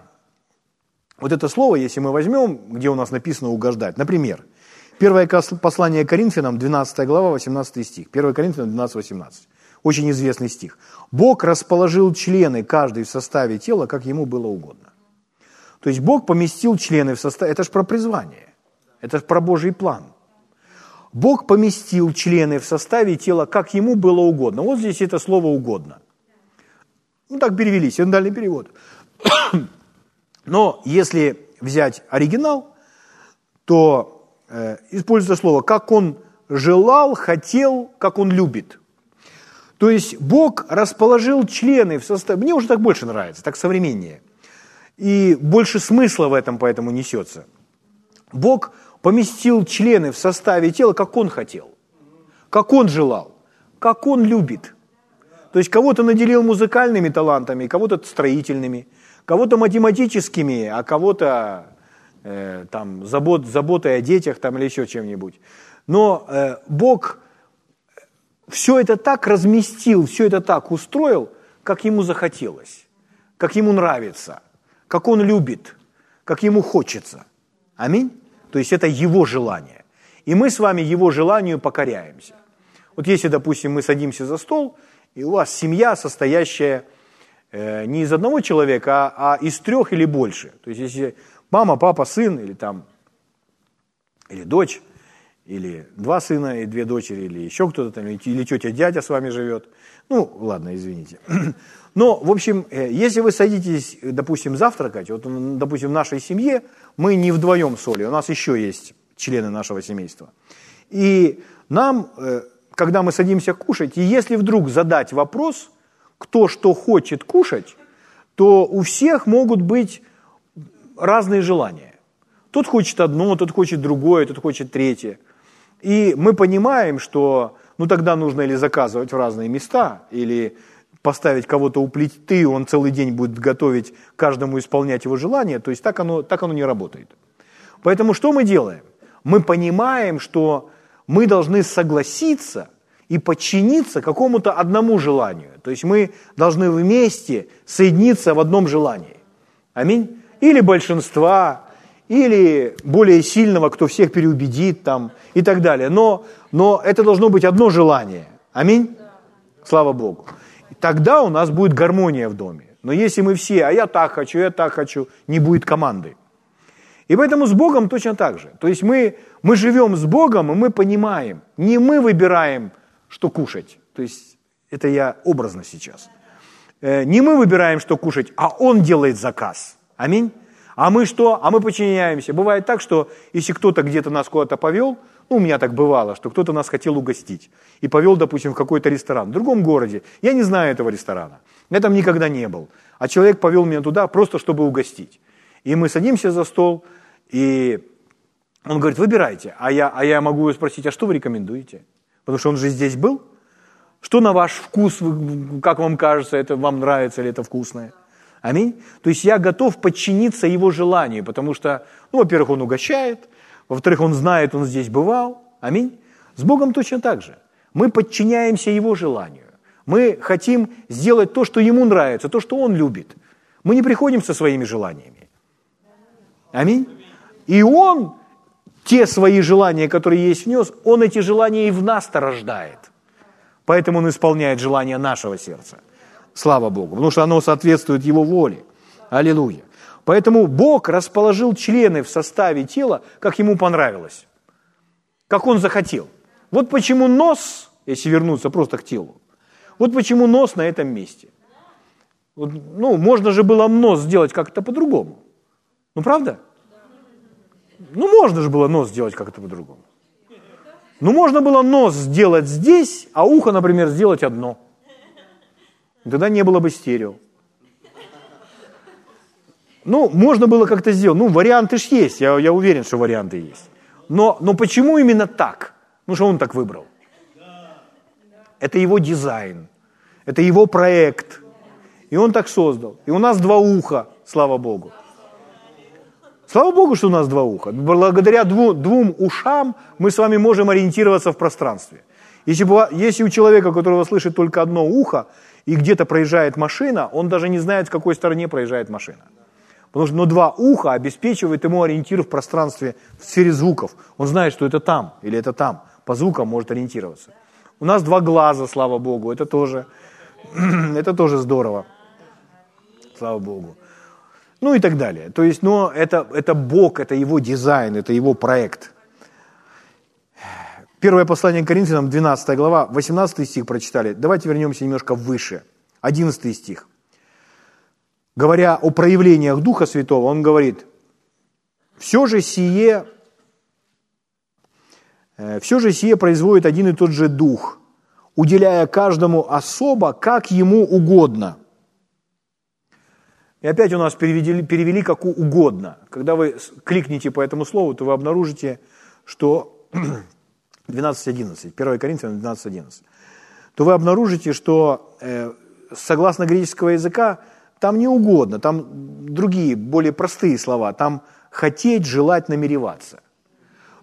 вот это слово, если мы возьмем, где у нас написано «угождать», например, первое послание Коринфянам, 12 глава, 18 стих, 1 Коринфянам 12, 18, очень известный стих. «Бог расположил члены каждый в составе тела, как ему было угодно». То есть Бог поместил члены в составе, это же про призвание, это же про Божий план – Бог поместил члены в составе тела, как ему было угодно. Вот здесь это слово «угодно». Ну, так перевели, синдальный перевод. Но если взять оригинал, то э, используется слово «как он желал, хотел, как он любит». То есть Бог расположил члены в составе... Мне уже так больше нравится, так современнее. И больше смысла в этом поэтому несется. Бог поместил члены в составе тела, как он хотел, как он желал, как он любит. То есть кого-то наделил музыкальными талантами, кого-то строительными, кого-то математическими, а кого-то э, там забот, заботой о детях там, или еще чем-нибудь. Но э, Бог все это так разместил, все это так устроил, как ему захотелось, как ему нравится, как он любит, как ему хочется. Аминь. То есть это его желание. И мы с вами его желанию покоряемся. Вот если, допустим, мы садимся за стол, и у вас семья, состоящая э, не из одного человека, а, а из трех или больше. То есть если мама, папа, сын, или там, или дочь, или два сына и две дочери, или еще кто-то там, или тетя, дядя с вами живет. Ну, ладно, извините. Но, в общем, э, если вы садитесь, допустим, завтракать, вот, допустим, в нашей семье мы не вдвоем с Олей, у нас еще есть члены нашего семейства. И нам, э, когда мы садимся кушать, и если вдруг задать вопрос, кто что хочет кушать, то у всех могут быть разные желания. Тот хочет одно, тот хочет другое, тот хочет третье. И мы понимаем, что ну тогда нужно или заказывать в разные места, или поставить кого-то у плиты, он целый день будет готовить, каждому исполнять его желание, то есть так оно, так оно не работает. Поэтому что мы делаем? Мы понимаем, что мы должны согласиться и подчиниться какому-то одному желанию. То есть мы должны вместе соединиться в одном желании. Аминь. Или большинства, или более сильного, кто всех переубедит там и так далее. Но, но это должно быть одно желание. Аминь. Слава Богу тогда у нас будет гармония в доме. Но если мы все, а я так хочу, я так хочу, не будет команды. И поэтому с Богом точно так же. То есть мы, мы живем с Богом, и мы понимаем, не мы выбираем, что кушать. То есть это я образно сейчас. Э, не мы выбираем, что кушать, а Он делает заказ. Аминь. А мы что? А мы подчиняемся. Бывает так, что если кто-то где-то нас куда-то повел, ну, у меня так бывало, что кто-то нас хотел угостить и повел, допустим, в какой-то ресторан в другом городе. Я не знаю этого ресторана, я там никогда не был. А человек повел меня туда просто, чтобы угостить. И мы садимся за стол, и он говорит, выбирайте. А я, а я могу спросить, а что вы рекомендуете? Потому что он же здесь был. Что на ваш вкус, как вам кажется, это вам нравится или это вкусное? Аминь. То есть я готов подчиниться его желанию, потому что, ну, во-первых, он угощает, во-вторых, он знает, он здесь бывал. Аминь. С Богом точно так же. Мы подчиняемся Его желанию. Мы хотим сделать то, что Ему нравится, то, что Он любит. Мы не приходим со своими желаниями. Аминь. И Он, те свои желания, которые есть внес, Он эти желания и в нас-то рождает. Поэтому Он исполняет желания нашего сердца. Слава Богу, потому что оно соответствует Его воле. Аллилуйя. Поэтому Бог расположил члены в составе тела, как ему понравилось. как он захотел. Вот почему нос, если вернуться просто к телу, вот почему нос на этом месте. Вот, ну, можно же было нос сделать как-то по-другому. Ну, правда? Ну, можно же было нос сделать как-то по-другому. Ну, можно было нос сделать здесь, а ухо, например, сделать одно. Тогда не было бы стерео. Ну, можно было как-то сделать. Ну, варианты ж есть, я, я уверен, что варианты есть. Но, но почему именно так? Ну, что он так выбрал? Это его дизайн, это его проект. И он так создал. И у нас два уха, слава Богу. Слава Богу, что у нас два уха. Благодаря двум, двум ушам мы с вами можем ориентироваться в пространстве. Если, если у человека, которого слышит только одно ухо, и где-то проезжает машина, он даже не знает, в какой стороне проезжает машина. Потому что ну, два уха обеспечивают ему ориентир в пространстве в сфере звуков. Он знает, что это там или это там. По звукам может ориентироваться. У нас два глаза, слава Богу, это тоже, это тоже здорово. Слава Богу. Ну и так далее. То есть, но это, это Бог, это его дизайн, это его проект. Первое послание к Коринфянам, 12 глава, 18 стих прочитали. Давайте вернемся немножко выше. 11 стих говоря о проявлениях Духа Святого, он говорит, все же сие, э, все же сие производит один и тот же Дух, уделяя каждому особо, как ему угодно. И опять у нас перевели, перевели как угодно. Когда вы кликните по этому слову, то вы обнаружите, что 12.11, 1 Коринфянам 12.11, то вы обнаружите, что э, согласно греческого языка, там не угодно, там другие, более простые слова. Там хотеть, желать, намереваться.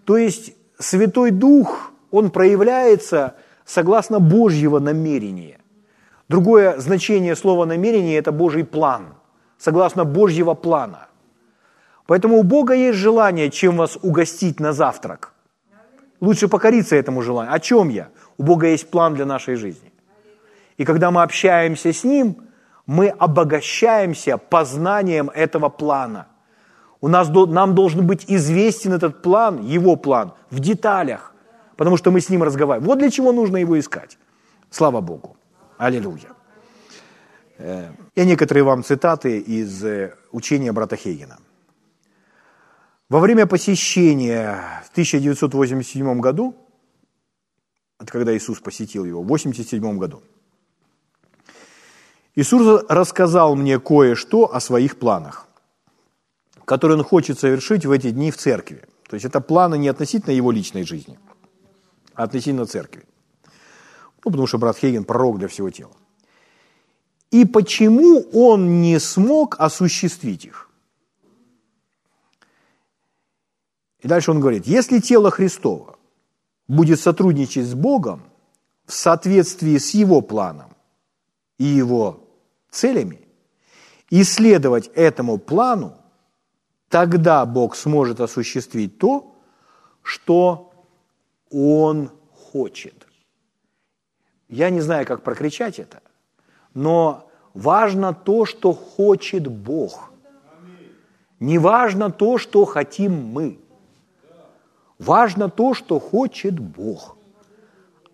То есть Святой Дух, Он проявляется согласно Божьего намерения. Другое значение слова намерение – это Божий план, согласно Божьего плана. Поэтому у Бога есть желание, чем вас угостить на завтрак. Лучше покориться этому желанию. О чем я? У Бога есть план для нашей жизни. И когда мы общаемся с Ним – мы обогащаемся познанием этого плана. У нас, нам должен быть известен этот план, его план, в деталях, потому что мы с ним разговариваем. Вот для чего нужно его искать. Слава Богу. Аллилуйя. Я некоторые вам цитаты из э, учения брата Хейгена. Во время посещения в 1987 году, это когда Иисус посетил его, в 1987 году, Иисус рассказал мне кое-что о своих планах, которые он хочет совершить в эти дни в церкви. То есть это планы не относительно его личной жизни, а относительно церкви. Ну, потому что брат Хейген – пророк для всего тела. И почему он не смог осуществить их? И дальше он говорит, если тело Христово будет сотрудничать с Богом в соответствии с его планом и его целями и следовать этому плану, тогда Бог сможет осуществить то, что Он хочет. Я не знаю, как прокричать это, но важно то, что хочет Бог. Не важно то, что хотим мы. Важно то, что хочет Бог.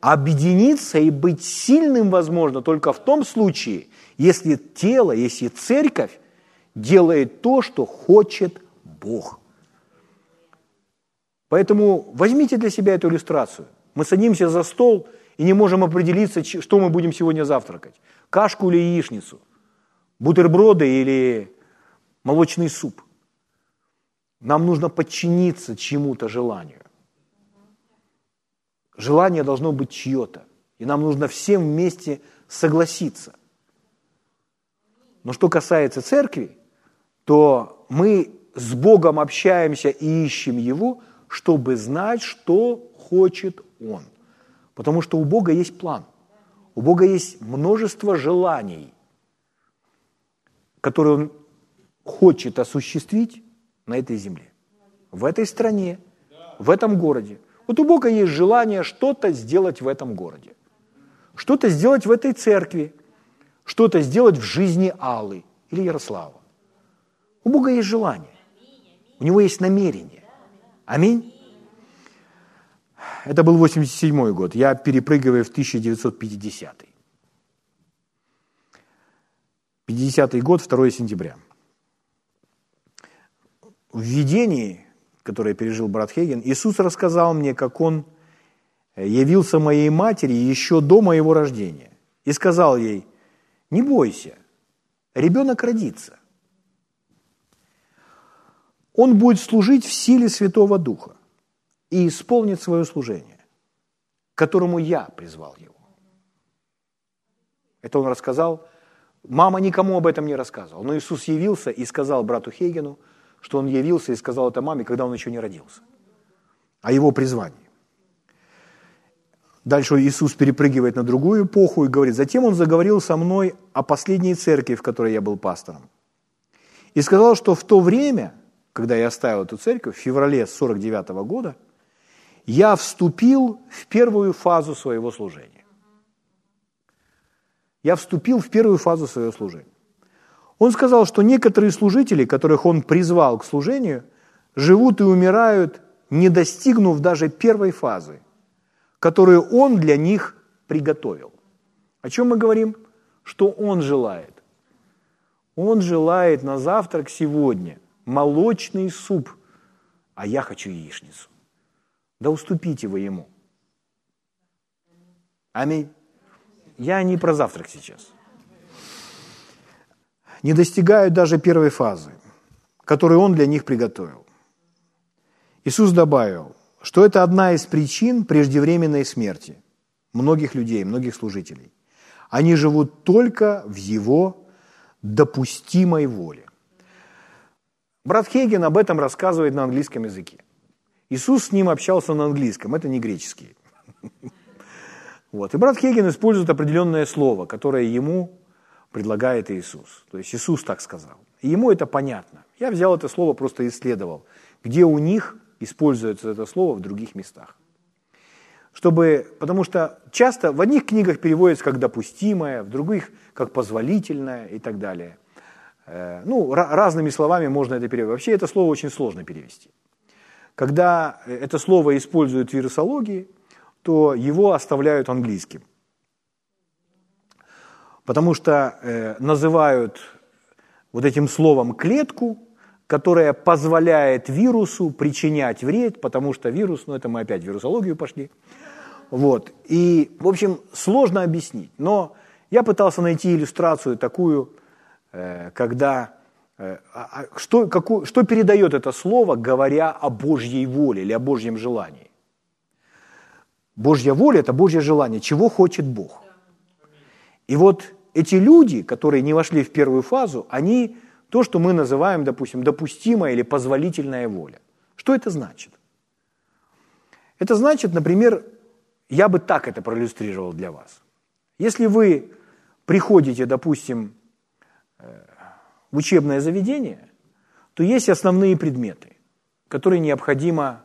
Объединиться и быть сильным возможно только в том случае, если тело, если церковь делает то, что хочет Бог. Поэтому возьмите для себя эту иллюстрацию. Мы садимся за стол и не можем определиться, что мы будем сегодня завтракать. Кашку или яичницу, бутерброды или молочный суп. Нам нужно подчиниться чему-то желанию. Желание должно быть чье-то. И нам нужно всем вместе согласиться. Но что касается церкви, то мы с Богом общаемся и ищем Его, чтобы знать, что хочет Он. Потому что у Бога есть план. У Бога есть множество желаний, которые Он хочет осуществить на этой земле, в этой стране, в этом городе. Вот у Бога есть желание что-то сделать в этом городе, что-то сделать в этой церкви, что-то сделать в жизни Аллы или Ярослава. У Бога есть желание, у Него есть намерение. Аминь. Это был 87 год. Я перепрыгиваю в 1950. 50 год, 2 сентября. В видении, которое пережил брат Хейген, Иисус рассказал мне, как Он явился моей матери еще до моего рождения и сказал ей, не бойся, ребенок родится. Он будет служить в силе Святого Духа и исполнит свое служение, к которому я призвал его. Это он рассказал. Мама никому об этом не рассказывала. Но Иисус явился и сказал брату Хейгену, что он явился и сказал это маме, когда он еще не родился. О его призвании. Дальше Иисус перепрыгивает на другую эпоху и говорит, затем он заговорил со мной о последней церкви, в которой я был пастором. И сказал, что в то время, когда я оставил эту церковь, в феврале 49 года, я вступил в первую фазу своего служения. Я вступил в первую фазу своего служения. Он сказал, что некоторые служители, которых он призвал к служению, живут и умирают, не достигнув даже первой фазы – которую Он для них приготовил. О чем мы говорим? Что Он желает? Он желает на завтрак сегодня молочный суп, а я хочу яичницу. Да уступите вы Ему. Аминь. Я не про завтрак сейчас. Не достигают даже первой фазы, которую Он для них приготовил. Иисус добавил, что это одна из причин преждевременной смерти многих людей, многих служителей. Они живут только в его допустимой воле. Брат Хейген об этом рассказывает на английском языке. Иисус с ним общался на английском, это не греческий. Вот. И брат Хейген использует определенное слово, которое ему предлагает Иисус. То есть Иисус так сказал. И ему это понятно. Я взял это слово, просто исследовал, где у них используется это слово в других местах. Чтобы, потому что часто в одних книгах переводится как допустимое, в других как позволительное и так далее. Э, ну, разными словами можно это перевести. Вообще это слово очень сложно перевести. Когда это слово используют в вирусологии, то его оставляют английским. Потому что э, называют вот этим словом клетку, которая позволяет вирусу причинять вред, потому что вирус, ну это мы опять в вирусологию пошли. Вот. И, в общем, сложно объяснить. Но я пытался найти иллюстрацию такую, э, когда э, что, какую, что передает это слово, говоря о Божьей воле или о Божьем желании. Божья воля – это Божье желание, чего хочет Бог. И вот эти люди, которые не вошли в первую фазу, они то, что мы называем, допустим, допустимая или позволительная воля. Что это значит? Это значит, например, я бы так это проиллюстрировал для вас. Если вы приходите, допустим, э, в учебное заведение, то есть основные предметы, которые необходимо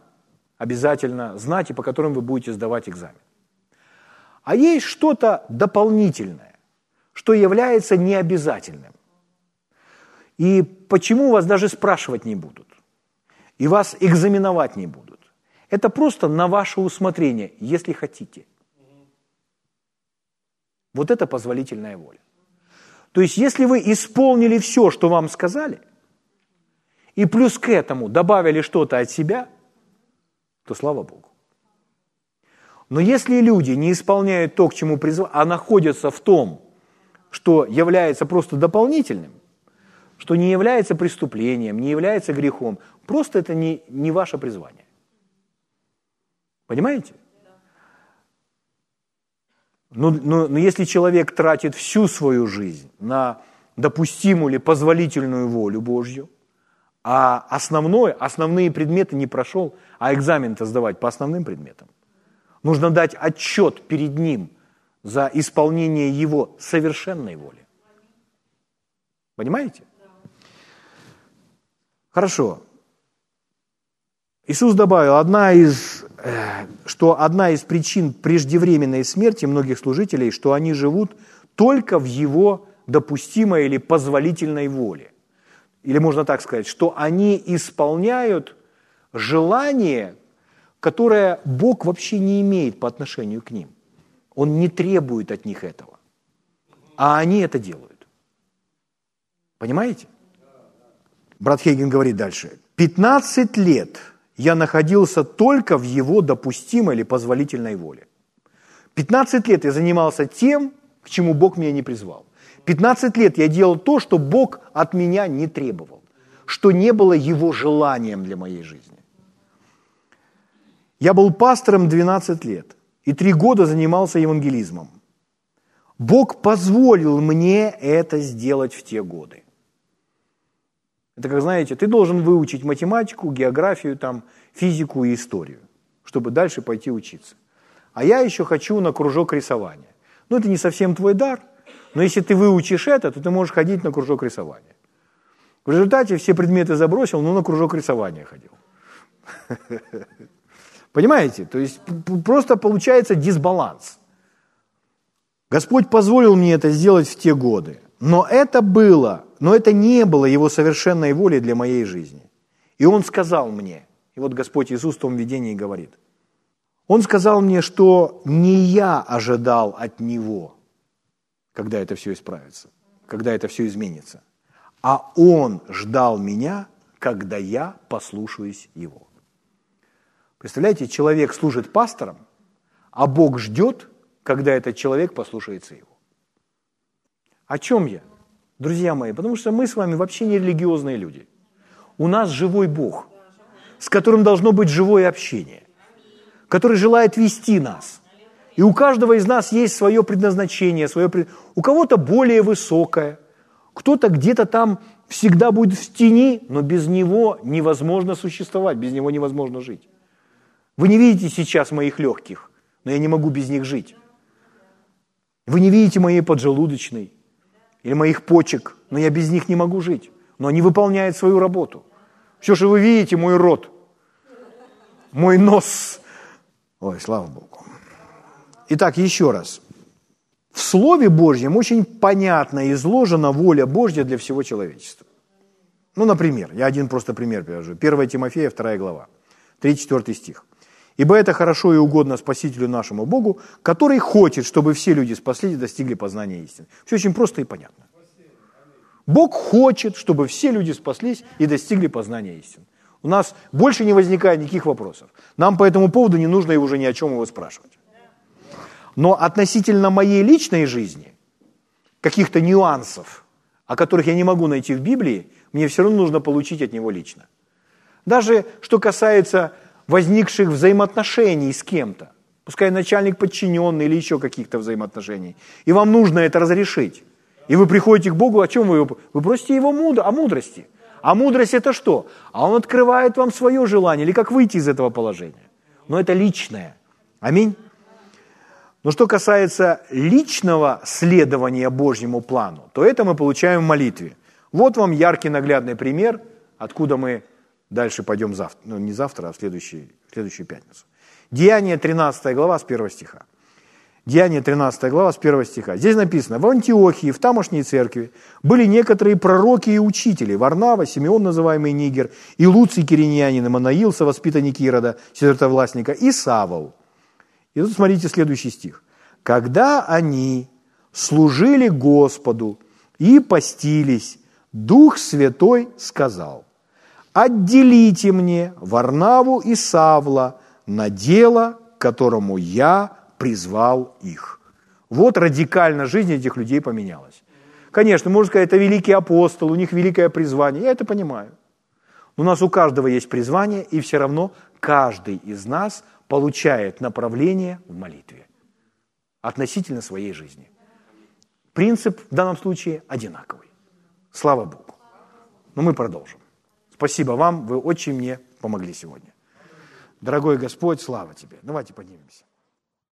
обязательно знать и по которым вы будете сдавать экзамен. А есть что-то дополнительное, что является необязательным. И почему вас даже спрашивать не будут? И вас экзаменовать не будут? Это просто на ваше усмотрение, если хотите. Вот это позволительная воля. То есть, если вы исполнили все, что вам сказали, и плюс к этому добавили что-то от себя, то слава Богу. Но если люди не исполняют то, к чему призвали, а находятся в том, что является просто дополнительным, что не является преступлением, не является грехом. Просто это не, не ваше призвание. Понимаете? Но, но, но если человек тратит всю свою жизнь на допустимую или позволительную волю Божью, а основное, основные предметы не прошел, а экзамен-то сдавать по основным предметам, нужно дать отчет перед ним за исполнение его совершенной воли. Понимаете? Хорошо. Иисус добавил, одна из, что одна из причин преждевременной смерти многих служителей, что они живут только в его допустимой или позволительной воле. Или можно так сказать, что они исполняют желание, которое Бог вообще не имеет по отношению к ним. Он не требует от них этого. А они это делают. Понимаете? Брат Хейген говорит дальше. 15 лет я находился только в его допустимой или позволительной воле. 15 лет я занимался тем, к чему Бог меня не призвал. 15 лет я делал то, что Бог от меня не требовал, что не было его желанием для моей жизни. Я был пастором 12 лет и три года занимался евангелизмом. Бог позволил мне это сделать в те годы. Это, как знаете, ты должен выучить математику, географию, там, физику и историю, чтобы дальше пойти учиться. А я еще хочу на кружок рисования. Ну, это не совсем твой дар, но если ты выучишь это, то ты можешь ходить на кружок рисования. В результате все предметы забросил, но на кружок рисования ходил. Понимаете? То есть просто получается дисбаланс. Господь позволил мне это сделать в те годы. Но это было, но это не было Его совершенной волей для моей жизни. И Он сказал мне, и вот Господь Иисус в том видении говорит, Он сказал мне, что не я ожидал от Него, когда это все исправится, когда это все изменится, а Он ждал меня, когда я послушаюсь Его. Представляете, человек служит пастором, а Бог ждет, когда этот человек послушается Его. О чем я? Друзья мои, потому что мы с вами вообще не религиозные люди. У нас живой Бог, с которым должно быть живое общение, который желает вести нас. И у каждого из нас есть свое предназначение, свое пред... у кого-то более высокое, кто-то где-то там всегда будет в тени, но без него невозможно существовать, без него невозможно жить. Вы не видите сейчас моих легких, но я не могу без них жить. Вы не видите моей поджелудочной, или моих почек, но я без них не могу жить. Но они выполняют свою работу. Все, что вы видите, мой рот, мой нос. Ой, слава Богу. Итак, еще раз. В Слове Божьем очень понятно изложена воля Божья для всего человечества. Ну, например, я один просто пример привожу. 1 Тимофея, 2 глава, 3-4 стих. Ибо это хорошо и угодно Спасителю нашему Богу, который хочет, чтобы все люди спаслись и достигли познания истины. Все очень просто и понятно. Бог хочет, чтобы все люди спаслись и достигли познания истины. У нас больше не возникает никаких вопросов. Нам по этому поводу не нужно уже ни о чем его спрашивать. Но относительно моей личной жизни, каких-то нюансов, о которых я не могу найти в Библии, мне все равно нужно получить от него лично. Даже что касается возникших взаимоотношений с кем-то, пускай начальник подчиненный или еще каких-то взаимоотношений, и вам нужно это разрешить. И вы приходите к Богу, о чем вы? Вы просите Его мудро, о мудрости. А мудрость это что? А Он открывает вам свое желание, или как выйти из этого положения. Но это личное. Аминь. Но что касается личного следования Божьему плану, то это мы получаем в молитве. Вот вам яркий наглядный пример, откуда мы Дальше пойдем завтра, ну не завтра, а в следующую, в следующую пятницу. Деяние 13 глава с 1 стиха. Деяние 13 глава с 1 стиха. Здесь написано, в Антиохии, в тамошней церкви были некоторые пророки и учители, Варнава, Симеон, называемый Нигер, и Луций Кириньянин, и Манаил, совоспитанник Ирода, сестротовластника, и Савол. И тут смотрите следующий стих. Когда они служили Господу и постились, Дух Святой сказал, отделите мне Варнаву и Савла на дело, которому я призвал их. Вот радикально жизнь этих людей поменялась. Конечно, можно сказать, это великий апостол, у них великое призвание, я это понимаю. Но у нас у каждого есть призвание, и все равно каждый из нас получает направление в молитве относительно своей жизни. Принцип в данном случае одинаковый. Слава Богу. Но мы продолжим. Спасибо вам, вы очень мне помогли сегодня. Дорогой Господь, слава Тебе. Давайте поднимемся.